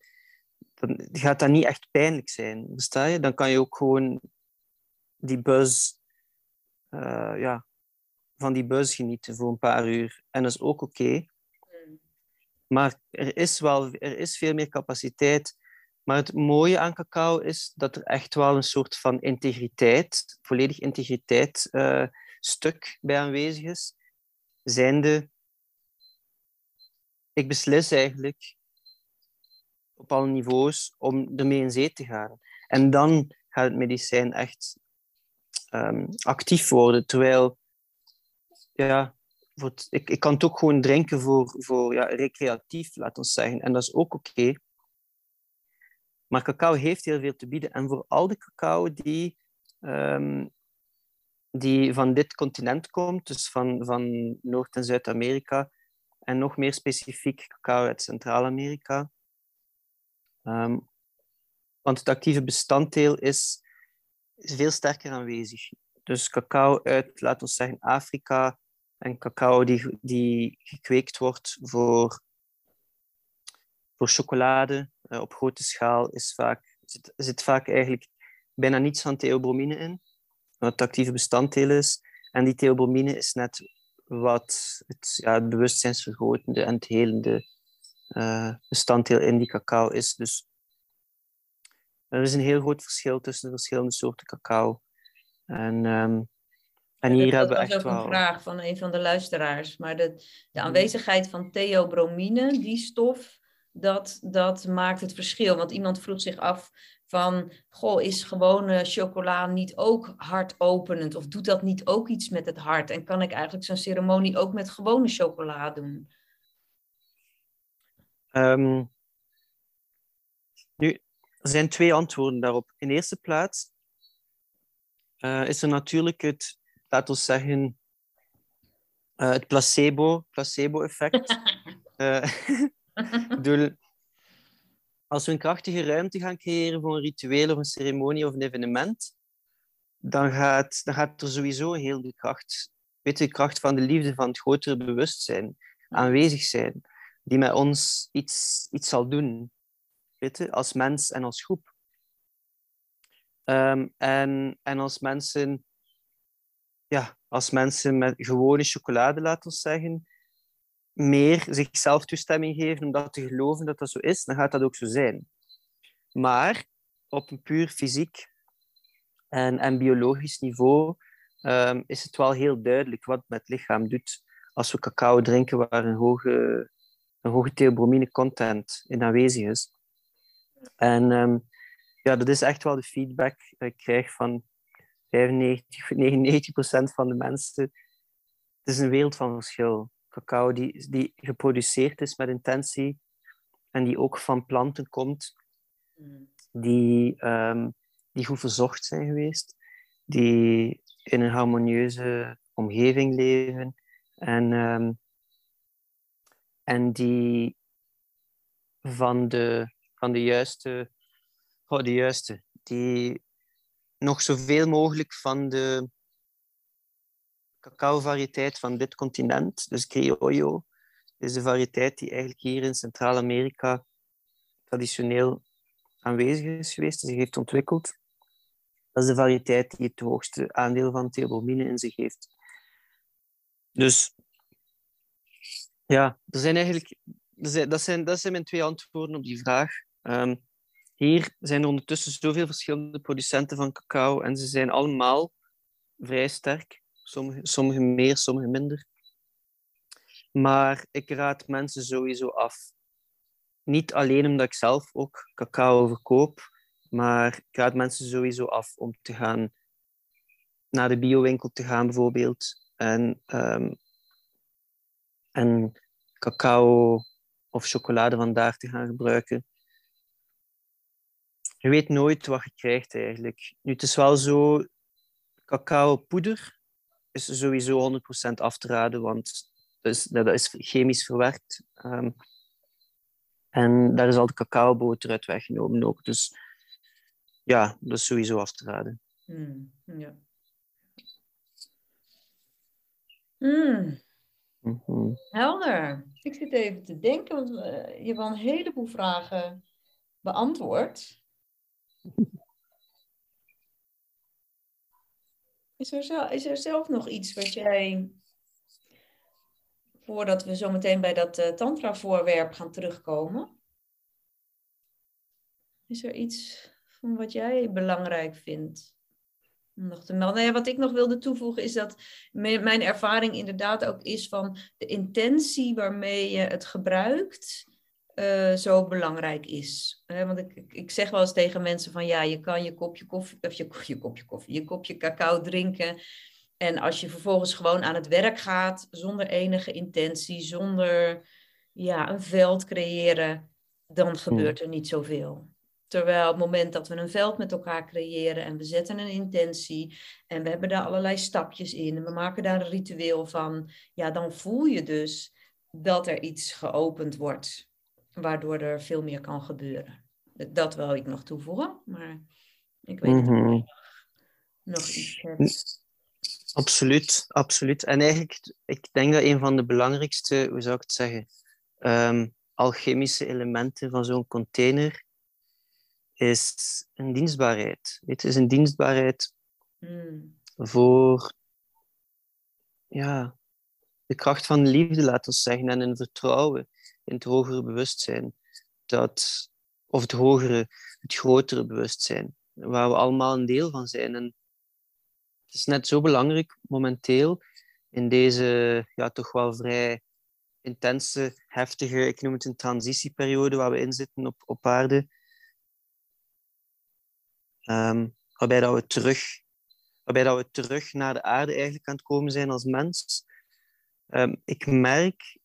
dan gaat dat niet echt pijnlijk zijn. Versta je? Dan kan je ook gewoon die buzz, uh, ja, van die buzz genieten voor een paar uur. En dat is ook oké. Maar er is wel er is veel meer capaciteit. Maar het mooie aan cacao is dat er echt wel een soort van integriteit, volledig integriteit uh, stuk bij aanwezig is. Zijnde, ik beslis eigenlijk op alle niveaus om ermee in zee te gaan. En dan gaat het medicijn echt um, actief worden. Terwijl, ja, ik, ik kan het ook gewoon drinken voor, voor ja, recreatief, laten we zeggen. En dat is ook oké. Maar cacao heeft heel veel te bieden. En voor al de cacao die, um, die van dit continent komt, dus van, van Noord- en Zuid-Amerika, en nog meer specifiek cacao uit Centraal-Amerika. Um, want het actieve bestanddeel is, veel sterker aanwezig. Dus cacao uit, laten we zeggen, Afrika en cacao die, die gekweekt wordt voor, voor chocolade uh, op grote schaal, is vaak, zit, zit vaak eigenlijk bijna niets van theobromine in, wat actieve bestanddeel is. En die theobromine is net wat het, ja, het bewustzijnsvergrotende en het helende uh, bestanddeel in die cacao is. Dus er is een heel groot verschil tussen de verschillende soorten cacao. En, um, en hier hebben we echt wel... een vraag van een van de luisteraars. Maar de, de hmm. aanwezigheid van theobromine, die stof, dat, dat maakt het verschil. Want iemand vroeg zich af van, goh, is gewone chocola niet ook hartopenend? Of doet dat niet ook iets met het hart? En kan ik eigenlijk zo'n ceremonie ook met gewone chocola doen? Um, nu, er zijn twee antwoorden daarop. In eerste plaats uh, is er natuurlijk het, laten we zeggen, uh, het placebo, placebo-effect. uh, als we een krachtige ruimte gaan creëren voor een ritueel of een ceremonie of een evenement, dan gaat, dan gaat er sowieso heel de kracht, weet de kracht van de liefde, van het grotere bewustzijn aanwezig zijn, die met ons iets, iets zal doen, weet je, als mens en als groep. Um, en, en als mensen, ja, als mensen met gewone chocolade, laten we zeggen, meer zichzelf toestemming geven om dat te geloven dat dat zo is, dan gaat dat ook zo zijn. Maar op een puur fysiek en, en biologisch niveau um, is het wel heel duidelijk wat het met lichaam doet als we cacao drinken waar een hoge, een hoge theobromine content in aanwezig is. En um, ja, dat is echt wel de feedback dat ik krijg van 95, 99 procent van de mensen. Het is een wereld van verschil cacao die, die geproduceerd is met intentie en die ook van planten komt, mm. die, um, die goed verzorgd zijn geweest, die in een harmonieuze omgeving leven en, um, en die van de, van de juiste, oh, de juiste, die nog zoveel mogelijk van de cacao-variëteit van dit continent, dus Criollo, is de variëteit die eigenlijk hier in Centraal-Amerika traditioneel aanwezig is geweest, zich heeft ontwikkeld. Dat is de variëteit die het hoogste aandeel van theobromine in zich heeft. Dus ja, er zijn eigenlijk, dat, zijn, dat zijn mijn twee antwoorden op die vraag. Um, hier zijn er ondertussen zoveel verschillende producenten van cacao en ze zijn allemaal vrij sterk. Sommige, meer, sommige minder. Maar ik raad mensen sowieso af. Niet alleen omdat ik zelf ook cacao verkoop, maar ik raad mensen sowieso af om te gaan naar de biowinkel te gaan bijvoorbeeld en, um, en cacao of chocolade vandaar te gaan gebruiken. Je weet nooit wat je krijgt eigenlijk. Nu, het is wel zo, cacao poeder is sowieso 100% af te raden, want dat is, dat is chemisch verwerkt. Ehm, en daar is al de cacaoboter uit weggenomen ook. Dus ja, dat is sowieso af te raden. Mm, ja. Mm. Mm Helder. Ik zit even te denken, want uh, je hebt al een heleboel vragen beantwoord. Is er, zelf, is er zelf nog iets wat jij, voordat we zo meteen bij dat uh, tantra-voorwerp gaan terugkomen, is er iets van wat jij belangrijk vindt? Nog te melden. Nou ja, wat ik nog wilde toevoegen is dat mijn ervaring inderdaad ook is van de intentie waarmee je het gebruikt uh, zo belangrijk is. want ik, ik zeg wel eens tegen mensen van ja, je kan je kopje koffie, of je, je kopje koffie, je kopje cacao drinken. En als je vervolgens gewoon aan het werk gaat, zonder enige intentie, zonder ja, een veld creëren, dan hmm. gebeurt er niet zoveel. Terwijl op het moment dat we een veld met elkaar creëren en we zetten een intentie en we hebben daar allerlei stapjes in en we maken daar een ritueel van, ja, dan voel je dus dat er iets geopend wordt waardoor er veel meer kan gebeuren. Dat wil ik nog toevoegen, maar ik weet niet of mhm. je nog, iets hebt. Absoluut, absoluut. En eigenlijk, ik denk dat een van de belangrijkste, hoe zou ik het zeggen, um, alchemische elementen van zo'n container is een dienstbaarheid. Het is een dienstbaarheid mm. voor ja, de kracht van de liefde, laten we zeggen, en een vertrouwen in het hogere bewustzijn. Dat, of het hogere, het grotere bewustzijn, waar we allemaal een deel van zijn. En het is net zo belangrijk momenteel in deze ja, toch wel vrij intense, heftige, ik noem het een transitieperiode waar we in zitten op, op aarde. Um, waarbij, dat we terug, waarbij dat we terug naar de aarde eigenlijk aan het komen zijn als mens. Um, ik merk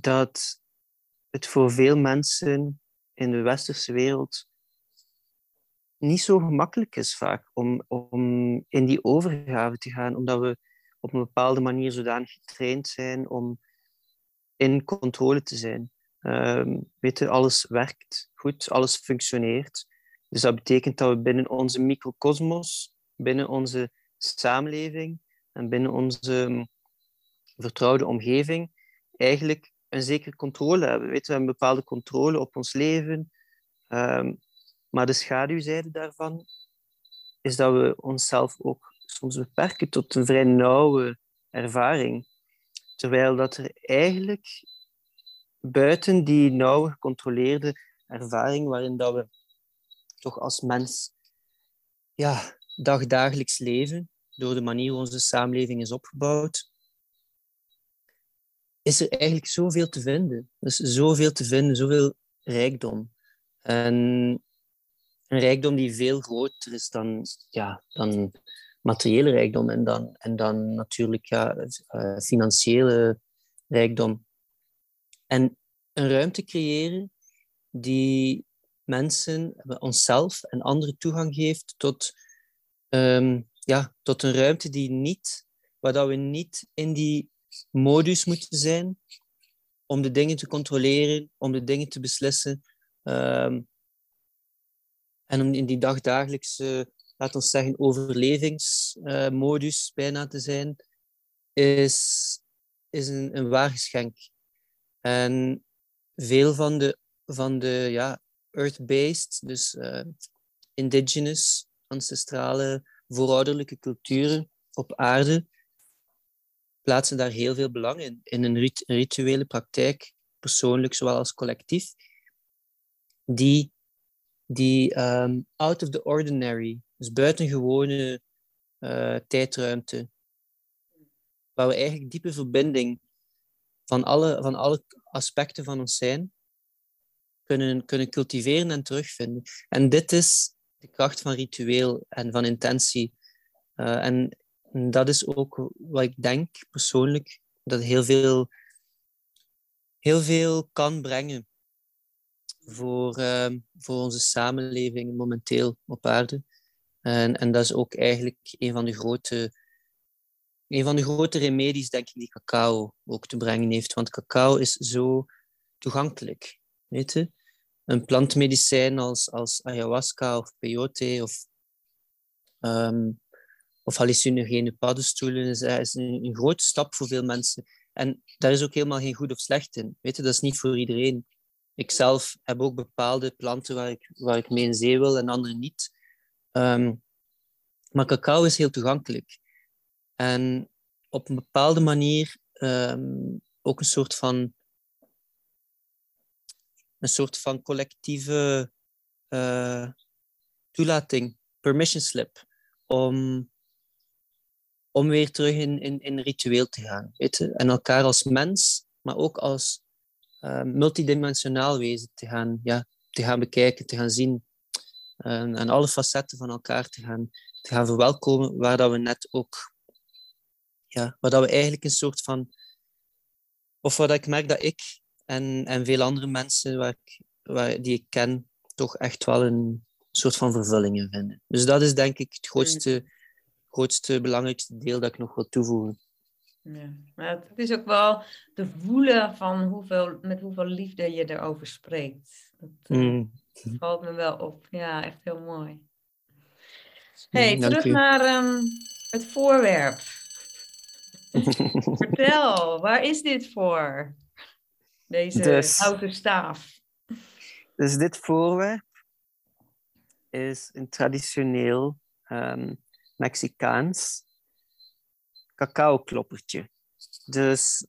dat het voor veel mensen in de westerse wereld niet zo gemakkelijk is vaak om, om in die overgave te gaan, omdat we op een bepaalde manier zodanig getraind zijn om in controle te zijn. Um, weet alles werkt goed, alles functioneert. Dus dat betekent dat we binnen onze microcosmos, binnen onze samenleving en binnen onze vertrouwde omgeving eigenlijk een zekere controle hebben. Weet, we een bepaalde controle op ons leven. Ehm, maar de schaduwzijde daarvan is dat we onszelf ook soms beperken tot een vrij nauwe ervaring. Terwijl dat er eigenlijk buiten die nauwe gecontroleerde ervaring, waarin dat we toch als mens ja, dagdagelijks leven, door de manier hoe onze samenleving is opgebouwd, is er eigenlijk zoveel te vinden. Dus zoveel te vinden, zoveel rijkdom. En een rijkdom die veel groter is dan, ja, dan materiële rijkdom en dan, en dan natuurlijk ja, uh, financiële rijkdom. En een ruimte creëren die mensen, onszelf en anderen toegang geeft tot, um, ja, tot een ruimte die niet, waar dat we niet in die modus moeten zijn om de dingen te controleren, om de dingen te beslissen. Ehm, en om in die dagdagelijkse, laten we zeggen, overlevingsmodus bijna te zijn, is, is een, een waar geschenk. En veel van de, van de ja, earth-based, dus uh, indigenous, ancestrale, voorouderlijke culturen op aarde, plaatsen daar heel veel belang in. In een rit rituele praktijk, persoonlijk zowel als collectief, die, die um, out of the ordinary, dus buitengewone uh, tijdruimte, waar we eigenlijk diepe verbinding van alle, van alle aspecten van ons zijn kunnen, kunnen cultiveren en terugvinden. En dit is de kracht van ritueel en van intentie. Uh, en dat is ook wat ik denk persoonlijk, dat heel veel, heel veel kan brengen voor, uh, voor onze samenleving momenteel op aarde. En, en dat is ook eigenlijk een van de grote een van de grote remedies, denk ik, die cacao ook te brengen heeft. Want cacao is zo toegankelijk. Weet je? Een plantmedicijn als, als ayahuasca of peyote of, um, of hallucinogene paddenstoelen is, is een, grote stap voor veel mensen. En daar is ook helemaal geen goed of slecht in. Weet je? Dat is niet voor iedereen. Ik zelf heb ook bepaalde planten waar ik, waar ik mee in zee wil en andere niet. Um, maar cacao is heel toegankelijk. En op een bepaalde manier um, ook een soort van een soort van collectieve uh, toelating, permission slip, om, om weer terug in, in, in ritueel te gaan. Weet je? En elkaar als mens, maar ook als uh, multidimensionaal wezen te gaan, ja, te gaan bekijken, te gaan zien. Uh, en alle facetten van elkaar te gaan, te gaan verwelkomen, waar dat we net ook ja, waar dat we eigenlijk een soort van. Of wat ik merk dat ik en, en veel andere mensen waar ik, waar, die ik ken, toch echt wel een soort van vervulling in vinden. Dus dat is denk ik het grootste. Grootste belangrijkste deel dat ik nog wil toevoegen. Ja, maar het is ook wel te voelen van hoeveel, met hoeveel liefde je erover spreekt. Dat eh, mm. valt me wel op. Ja, echt heel mooi. hey, terug naar um, het voorwerp. Vertel, waar is dit voor? Deze dus, houten staaf. Dus dit voorwerp is een traditioneel um, Mexicaans cacao-kloppertje. Dus...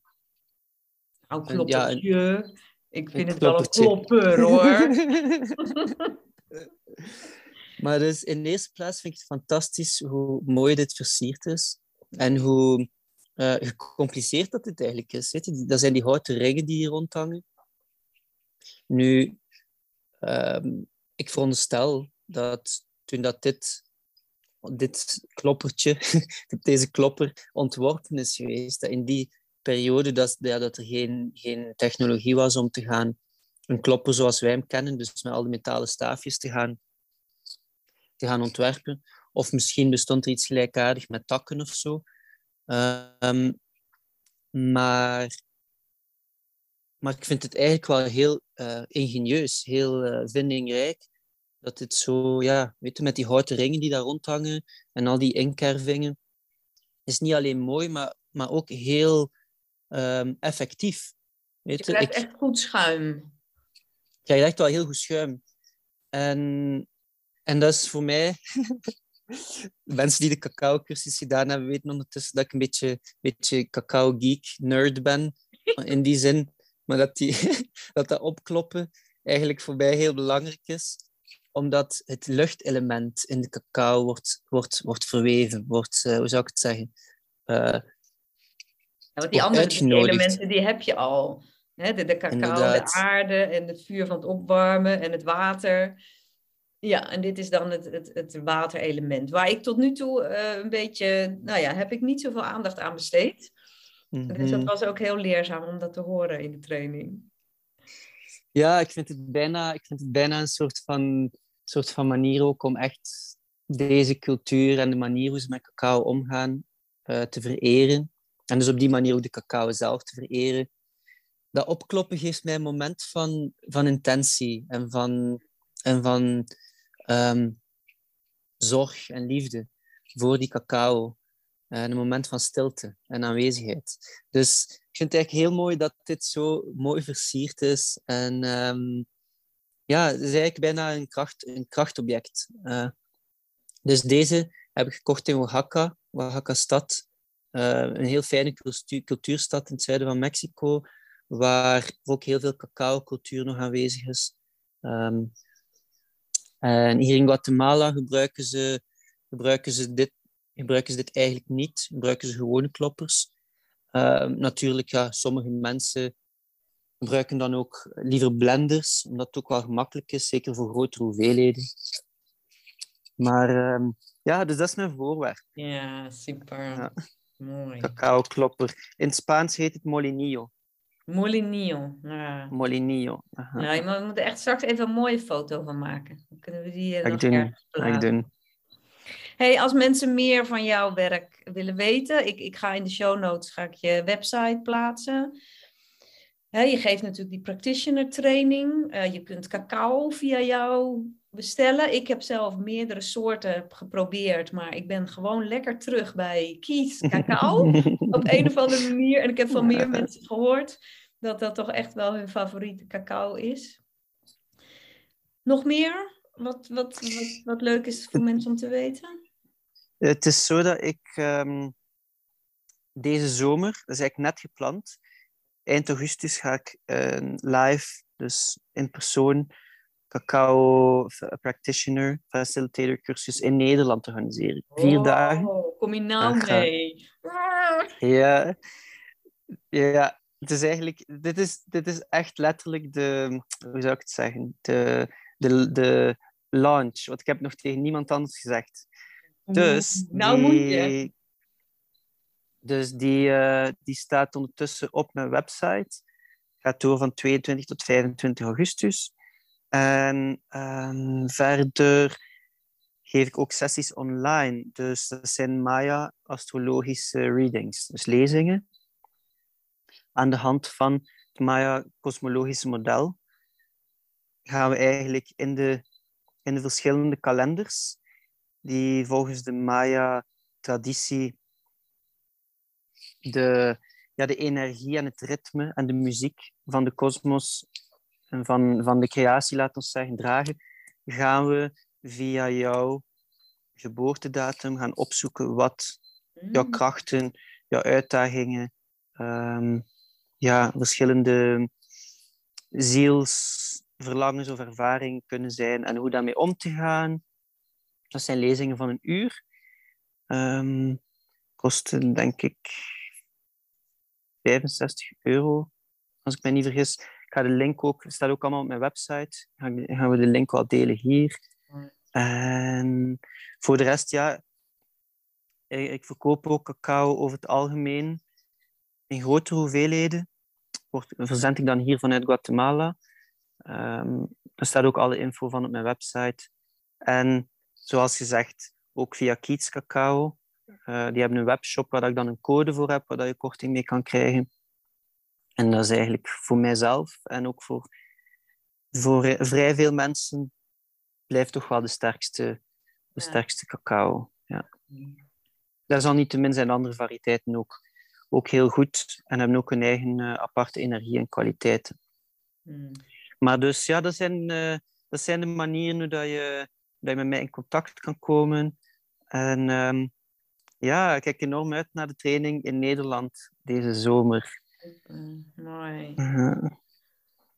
Een kloppertje. Ja, Ik vind het wel een klopper, hoor. maar dus in de eerste plaats vind ik het fantastisch hoe mooi dit versierd is. En hoe uh, gecompliceerd dat dit eigenlijk is. Weet je? Dat zijn die houten ringen die hier rondhangen. Nu, um, ik veronderstel dat toen dat dit, dit kloppertje, deze klopper ontworpen is geweest, dat in die periode dat, dat er geen, geen technologie was om te gaan een klopper zoals wij hem kennen, dus met al die metalen staafjes te gaan, te gaan ontwerpen. Of misschien bestond er iets gelijkaardig met takken of zo. Um, maar, maar ik vind het eigenlijk wel heel uh, ingenieus, heel uh, vindingrijk. Dat het zo, ja, weet je, met die houten ringen die daar rondhangen en al die inkervingen, is niet alleen mooi, maar, maar ook heel um, effectief. Weet je krijgt echt goed schuim. Je krijgt echt wel heel goed schuim. En, en dat is voor mij Mensen die de cacao-cursus gedaan hebben, weten ondertussen dat ik een beetje, beetje cacao-geek-nerd ben. In die zin. Maar dat, die, dat dat opkloppen eigenlijk voor mij heel belangrijk is. Omdat het luchtelement in de cacao wordt, wordt, wordt verweven. Wordt, uh, hoe zou ik het zeggen? Uh, ja, want die andere elementen die heb je al. Hè? De, de cacao, Inderdaad. de aarde en het vuur van het opwarmen en het water. Ja, en dit is dan het, het, het waterelement. Waar ik tot nu toe uh, een beetje, nou ja, heb ik niet zoveel aandacht aan besteed. Mm Dus dat mhm. was ook heel leerzaam om dat te horen in de training. Ja, ik vind het bijna, ik vind het bijna een soort van, soort van manier ook om echt deze cultuur en de manier hoe ze met cacao omgaan uh, te vereren. En dus op die manier ook de cacao zelf te vereren. Dat opkloppen geeft mij een moment van, van intentie en van, en van um, zorg en liefde voor die cacao. een moment van stilte en aanwezigheid. Dus ik vind het eigenlijk heel mooi dat dit zo mooi versierd is. En um, ja, het is eigenlijk bijna een, kracht, een krachtobject. Uh, dus deze heb ik gekocht in Oaxaca, Oaxaca-stad. Uh, een heel fijne cultuurstad in het zuiden van Mexico, waar ook heel veel cacao-cultuur nog aanwezig is. Um, en hier in Guatemala gebruiken ze, gebruiken ze dit ze dit eigenlijk niet. Gebruiken ze gewone kloppers. Ehm, natuurlijk, ja, sommige mensen gebruiken dan ook liever blenders, omdat het ook wel gemakkelijk is, zeker voor grotere hoeveelheden. Maar uh, ja, dus dat is mijn voorwerp. Ja, super. Ja. Mooi. Cacao klopper. In het Spaans heet het molinillo. Molinillo. Ja. Molinillo. Ja, je moet er echt straks even een mooie foto van maken. Dan kunnen we die uh, nog doen. Ga doen. Hey, als mensen meer van jouw werk willen weten, ik, ik ga in de show notes ga ik je website plaatsen. Je geeft natuurlijk die practitioner training. Uh, je kunt cacao via jou bestellen. Ik heb zelf meerdere soorten geprobeerd, maar ik ben gewoon lekker terug bij Kies cacao op een of andere manier. En ik heb van meer mensen gehoord dat dat toch echt wel hun favoriete cacao is. Nog meer? Wat, wat, wat, wat leuk is voor mensen om te weten? Het is zo dat ik um, deze zomer, dat is eigenlijk net gepland, eind augustus ga ik een live, dus in persoon, cacao practitioner, facilitator cursus in Nederland organiseren. Vier oh, dagen. Kom je nou mee? Ja, ja, het is eigenlijk, dit is, dit is echt letterlijk de, hoe zou ik het zeggen, de, de, de launch. Want ik heb nog tegen niemand anders gezegd. Dus nou moet je. Dus die, uh, die staat ondertussen op mijn website. Gaat door van 22 tot 25 augustus. En um, verder geef ik ook sessies online. Dus dat zijn Maya astrologische readings, dus lezingen. Aan de hand van het Maya kosmologische model gaan we eigenlijk in de, in de verschillende kalenders die volgens de Maya-traditie de, ja, de energie en het ritme en de muziek van de kosmos en van, van de creatie, laten we zeggen, dragen, gaan we via jouw geboortedatum gaan opzoeken wat jouw mm. krachten, jouw uitdagingen, um, ja, verschillende zielsverlangens of ervaringen kunnen zijn en hoe daarmee om te gaan. Dat zijn lezingen van een uur. Um, kosten denk ik 65 euro, als ik me niet vergis. Ik ga de link ook, staat ook allemaal op mijn website. Dan gaan we de link wel delen hier. En voor de rest, ja, ik verkoop ook cacao over het algemeen in grotere hoeveelheden. Wordt, verzend ik dan hier vanuit Guatemala. Um, daar staat ook alle info van op mijn website. En zoals gezegd, ook via Kiets Cacao. Uh, die hebben een webshop waar ik dan een code voor heb, waar je korting mee kan krijgen. En dat is eigenlijk voor mijzelf en ook voor, voor vrij veel mensen blijft toch wel de sterkste, de sterkste cacao. Ja. Desalniettemin zijn andere variëteiten ook, ook heel goed en hebben ook een eigen uh, aparte energie en kwaliteiten. Mm. Maar dus ja, dat zijn, uh, dat zijn de manieren hoe dat je dat je met mij in contact kan komen. En um, ja, ik kijk enorm uit naar de training in Nederland deze zomer. mooi.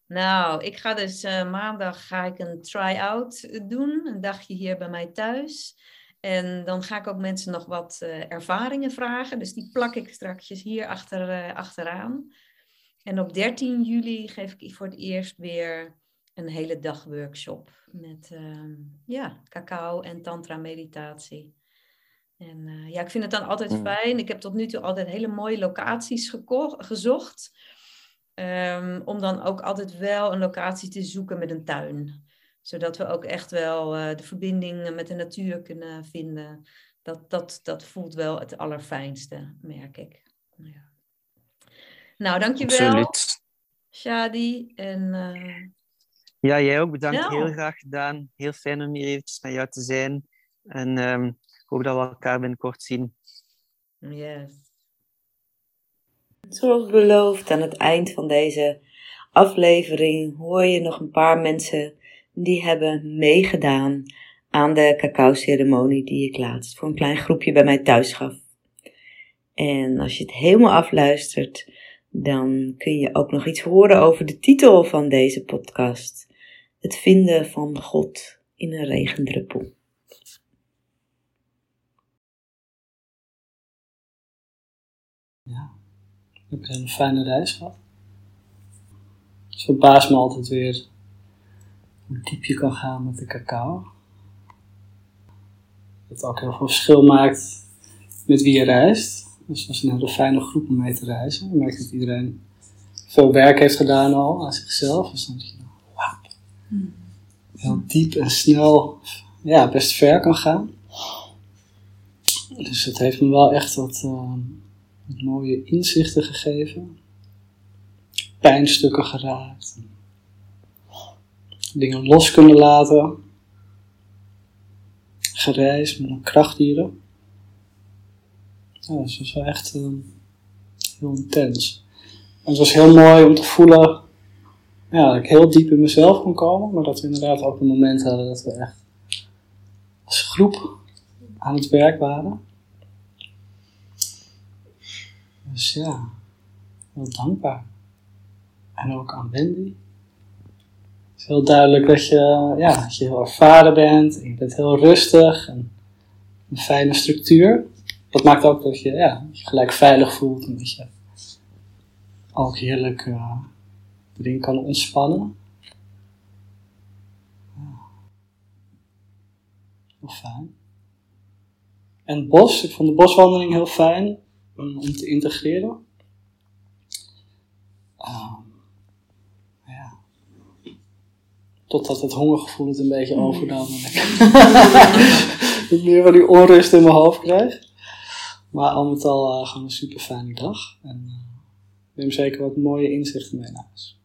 Nou, ik ga dus uh, maandag ga ik een try-out doen, een dagje hier bij mij thuis. En dan ga ik ook mensen nog wat uh, ervaringen vragen. Dus die plak ik straks hier achter, uh, achteraan. En op 13 juli geef ik voor het eerst weer een hele dag workshop met uh, ja, cacao en tantra meditatie. En uh, ja, ik vind het dan altijd mm. fijn. Ik heb tot nu toe altijd hele mooie locaties gezocht. Um, om dan ook altijd wel een locatie te zoeken met een tuin. Zodat we ook echt wel uh, de verbinding met de natuur kunnen vinden. Dat, dat, dat voelt wel het allerfijnste, merk ik. Ja. Nou, dankjewel. Absoluut. Shadi. En uh, ja, jij ook bedankt. Heel graag gedaan. Heel fijn om hier eventjes met jou te zijn. En um, hoop dat we elkaar binnenkort zien. Yes. Zoals beloofd, aan het eind van deze aflevering hoor je nog een paar mensen die hebben meegedaan aan de cacao-ceremonie die ik laatst voor een klein groepje bij mij thuis gaf. En als je het helemaal afluistert, dan kun je ook nog iets horen over de titel van deze podcast: Het vinden van God in een regendruppel. Ja, ik heb een fijne reis gehad. Het verbaast me altijd weer hoe diep je kan gaan met de cacao. Dat ook heel veel verschil maakt met wie je reist. Dus dat is een hele fijne groep om mee te reizen. Je merkt dat iedereen veel werk heeft gedaan al aan zichzelf. Dus dan denk je, wauw, heel diep en snel, ja, best ver kan gaan. Dus het heeft me wel echt wat, uh, wat mooie inzichten gegeven. Pijnstukken geraakt. Dingen los kunnen laten. Gereisd met een krachtdieren. Ja, dus dat was wel echt uh, heel intens. En het was heel mooi om te voelen ja, dat ik heel diep in mezelf kon komen, maar dat we inderdaad ook een moment hadden dat we echt als groep aan het werk waren. Dus ja, heel dankbaar. En ook aan Wendy. Het is heel duidelijk dat je, ja, dat je heel ervaren bent, en je bent heel rustig en een fijne structuur. Dat maakt ook dat je, ja, je gelijk veilig voelt en dat je ook heerlijk erin kan ontspannen. Heel fijn. En het bos, ik vond de boswandeling heel fijn om te integreren. Um, ja. Totdat het hongergevoel het een beetje overnam en meer van die onrust in mijn hoofd krijg. Maar al met al uh, gewoon een super fijne dag. En uh, neem zeker wat mooie inzichten mee naar huis.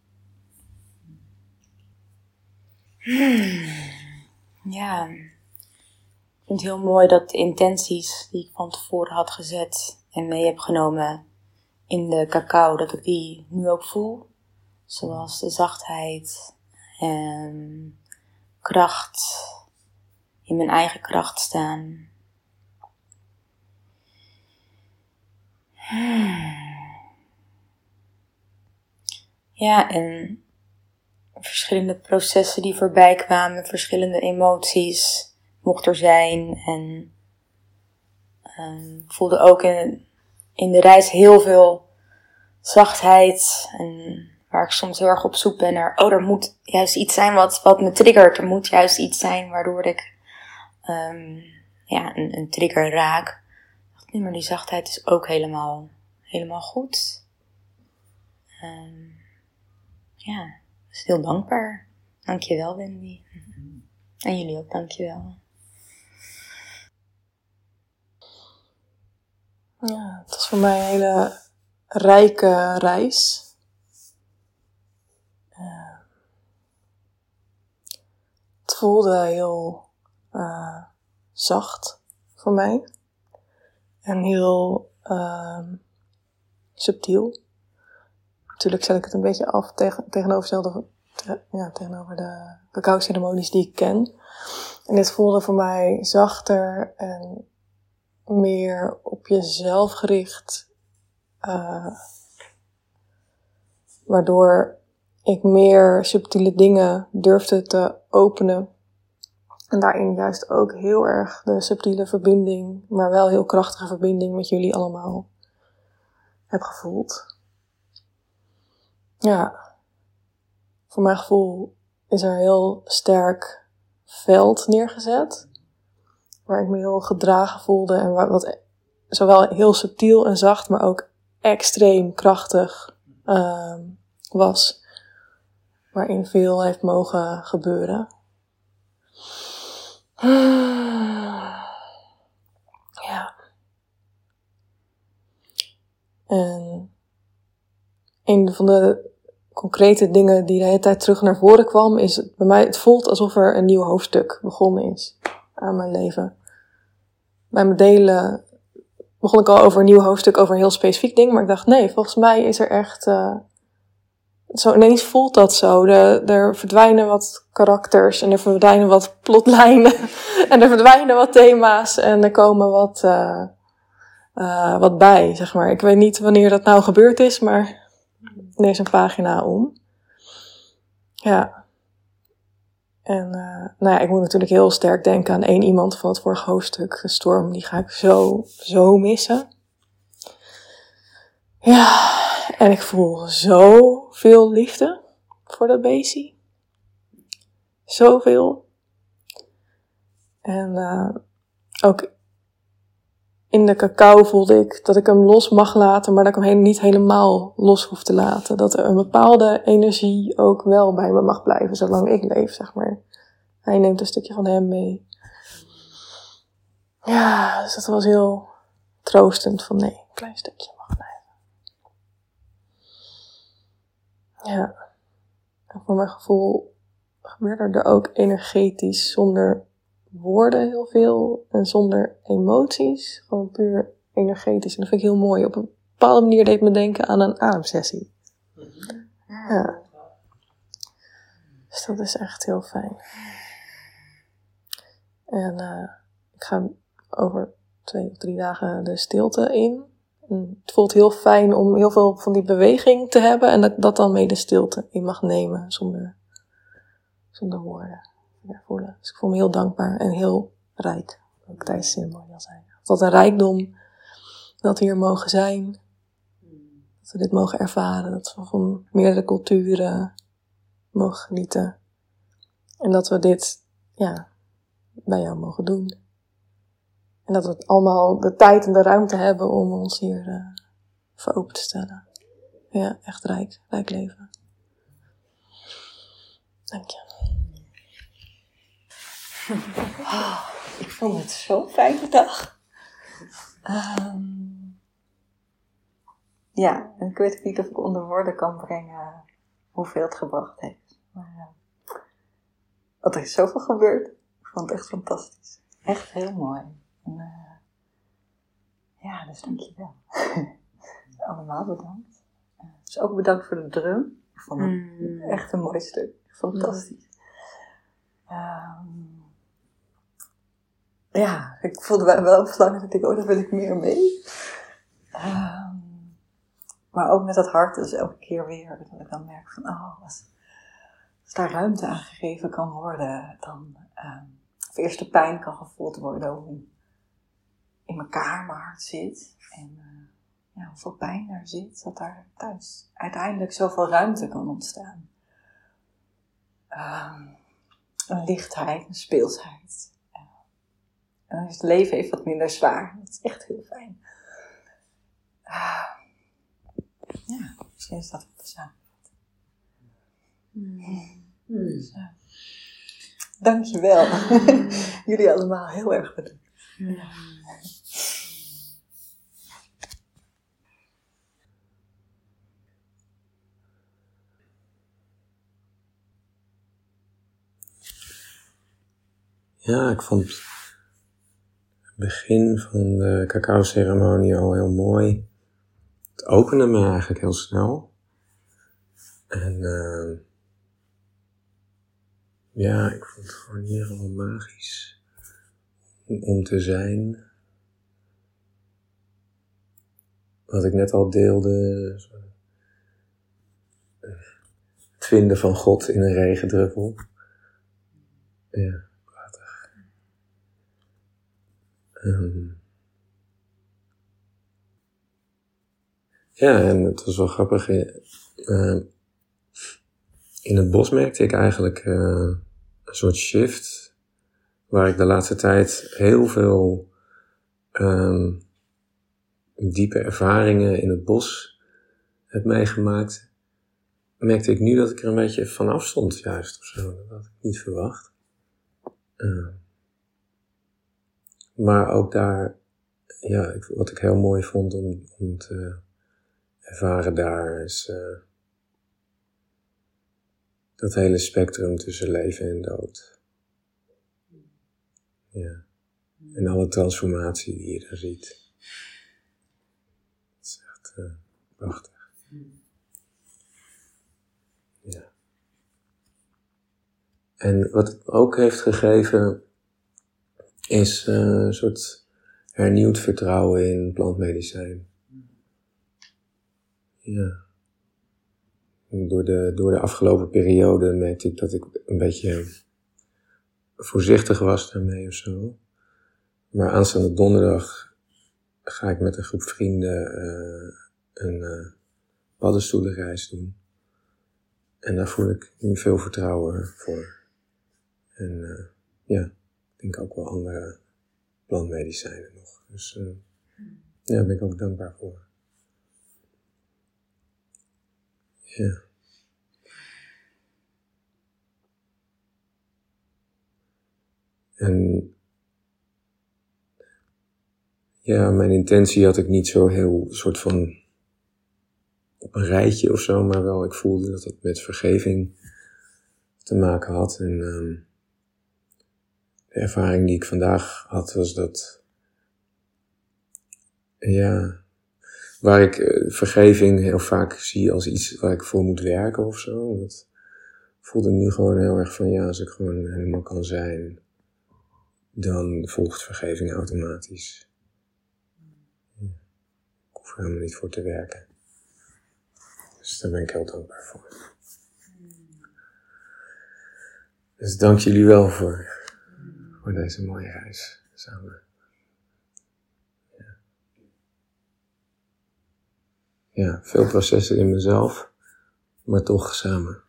Ja, ik vind het heel mooi dat de intenties die ik van tevoren had gezet en mee heb genomen in de cacao, dat ik die nu ook voel. Zoals de zachtheid en kracht, in mijn eigen kracht staan. Ja, en verschillende processen die voorbij kwamen, verschillende emoties mocht er zijn. En um, voelde ook in, in de reis heel veel zachtheid. En waar ik soms heel erg op zoek ben naar, oh, er moet juist iets zijn wat, wat me triggert. Er moet juist iets zijn waardoor ik um, ja, een, een trigger raak. Nee, maar die zachtheid is ook helemaal, helemaal goed. Um, ja, dus heel dankbaar. Dankjewel, Wendy. En jullie ook, dankjewel. Ja, het was voor mij een hele rijke reis. Uh, het voelde heel uh, zacht voor mij. En heel uh, subtiel. Natuurlijk zet ik het een beetje af tegen, ja, tegenover de cacao-ceremonies die ik ken. En dit voelde voor mij zachter en meer op jezelf gericht. Uh, waardoor ik meer subtiele dingen durfde te openen. En daarin juist ook heel erg de subtiele verbinding, maar wel heel krachtige verbinding met jullie allemaal heb gevoeld. Ja, voor mijn gevoel is er heel sterk veld neergezet. Waar ik me heel gedragen voelde en wat zowel heel subtiel en zacht, maar ook extreem krachtig uh, was. Waarin veel heeft mogen gebeuren. Ja. En een van de concrete dingen die de hele tijd terug naar voren kwam, is bij mij, het voelt alsof er een nieuw hoofdstuk begonnen is aan mijn leven. Bij mijn delen begon ik al over een nieuw hoofdstuk, over een heel specifiek ding. Maar ik dacht, nee, volgens mij is er echt... Uh, zo ineens voelt dat zo. Er verdwijnen wat karakters en er verdwijnen wat plotlijnen. en er verdwijnen wat thema's en er komen wat, uh, uh, wat bij, zeg maar. Ik weet niet wanneer dat nou gebeurd is, maar lees een pagina om. Ja. En uh, nou ja, ik moet natuurlijk heel sterk denken aan één iemand van het vorige hoofdstuk, Storm. Die ga ik zo, zo missen. Ja, en ik voel zoveel liefde voor dat beestje. Zoveel. En uh, ook in de cacao voelde ik dat ik hem los mag laten, maar dat ik hem niet helemaal los hoef te laten. Dat er een bepaalde energie ook wel bij me mag blijven, zolang ik leef, zeg maar. Hij neemt een stukje van hem mee. Ja, dus dat was heel troostend van nee, een klein stukje mag blijven. Ja. En voor mijn gevoel gebeurde er ook energetisch zonder woorden heel veel en zonder emoties. Gewoon puur energetisch. En dat vind ik heel mooi. Op een bepaalde manier deed me denken aan een ademsessie. Ja. Dus dat is echt heel fijn. En uh, ik ga over twee of drie dagen de stilte in. En het voelt heel fijn om heel veel van die beweging te hebben en dat dat dan mee de stilte in mag nemen zonder, zonder woorden Dus ik voel me heel dankbaar en heel rijk. Ook tijdens ceremonie al zijn. Wat een rijkdom dat we hier mogen zijn. Dat we dit mogen ervaren. Dat we van meerdere culturen mogen genieten. En dat we dit, ja, bij jou mogen doen. En dat we allemaal de tijd en de ruimte hebben om ons hier uh, voor open te stellen. Ja, echt rijk, rijk leven. Dank je. Oh, ik vond het zo'n fijne dag. Um, ja, en ik weet niet of ik onder woorden kan brengen hoeveel het gebracht heeft. Maar, uh, er is zoveel gebeurd. Ik vond het echt fantastisch. Echt heel mooi. En, uh, ja, dus dankjewel. Allemaal bedankt. Uh, dus ook bedankt voor de drum. Ik vond het mm. echt een mooi stuk. Fantastisch. Mm. Um, ja, ik voelde wel verlangen dat ik, oh, daar wil ik meer mee. Um, maar ook met dat hart, dus elke keer weer, dat ik dan merk van, oh, als, daar ruimte aan gegeven kan worden, dan um, of eerst de pijn kan gevoeld worden, hoe in elkaar mijn hart zit. En uh, ja, hoeveel pijn daar zit, dat daar thuis uiteindelijk zoveel ruimte kan ontstaan. Um, een lichtheid, een speelsheid. Dan is het leven even wat minder zwaar. Dat is echt heel fijn. Ah. Ja, misschien is dat wat samenvatten. Hmm. Dus, uh, dankjewel. Hmm. Jullie allemaal heel erg bedankt. Ja. Ja, ik vond begin van de cacao-ceremonie al heel mooi. Het opende me eigenlijk heel snel. En uh, ja, ik vond het gewoon hier al magisch om te zijn. Wat ik net al deelde, het vinden van God in een regendruppel. Ja. Um, ja, en het was wel grappig. Uh, in het bos merkte ik eigenlijk uh, een soort shift. Waar ik de laatste tijd heel veel um, diepe ervaringen in het bos heb meegemaakt. Merkte ik nu dat ik er een beetje van afstond, juist of zo. Dat had ik niet verwacht. Maar ook daar, ja, wat ik heel mooi vond om, om te ervaren daar is uh, dat hele spectrum tussen leven en dood. Ja. En alle transformatie die je daar ziet. uh, prachtig. Ja. En wat het ook heeft gegeven, is uh, een soort hernieuwd vertrouwen in plantmedicijn. Ja. door de, door de afgelopen periode merkte ik dat ik een beetje voorzichtig was daarmee of zo. Maar aanstaande donderdag ga ik met een groep vrienden uh, een uh, paddenstoelenreis doen. En daar voel ik nu veel vertrouwen voor. En ja, denk ook wel andere plantmedicijnen nog. Dus uh, ja, daar ben ik ook dankbaar voor. Ja. En ja, mijn intentie had ik niet zo heel soort van op een rijtje of zo, maar wel, ik voelde dat het met vergeving te maken had. En um, de ervaring die ik vandaag had, was dat, ja, waar ik uh, vergeving heel vaak zie als iets waar ik voor moet werken of zo. Dat voelde nu gewoon heel erg van, ja, als ik gewoon helemaal kan zijn, dan volgt vergeving automatisch. Ik hoef er helemaal niet voor te werken. Dus daar ben ik heel dankbaar voor. Dus dank jullie wel voor, voor deze mooie reis samen. Ja. ja, veel processen in mezelf, maar toch samen.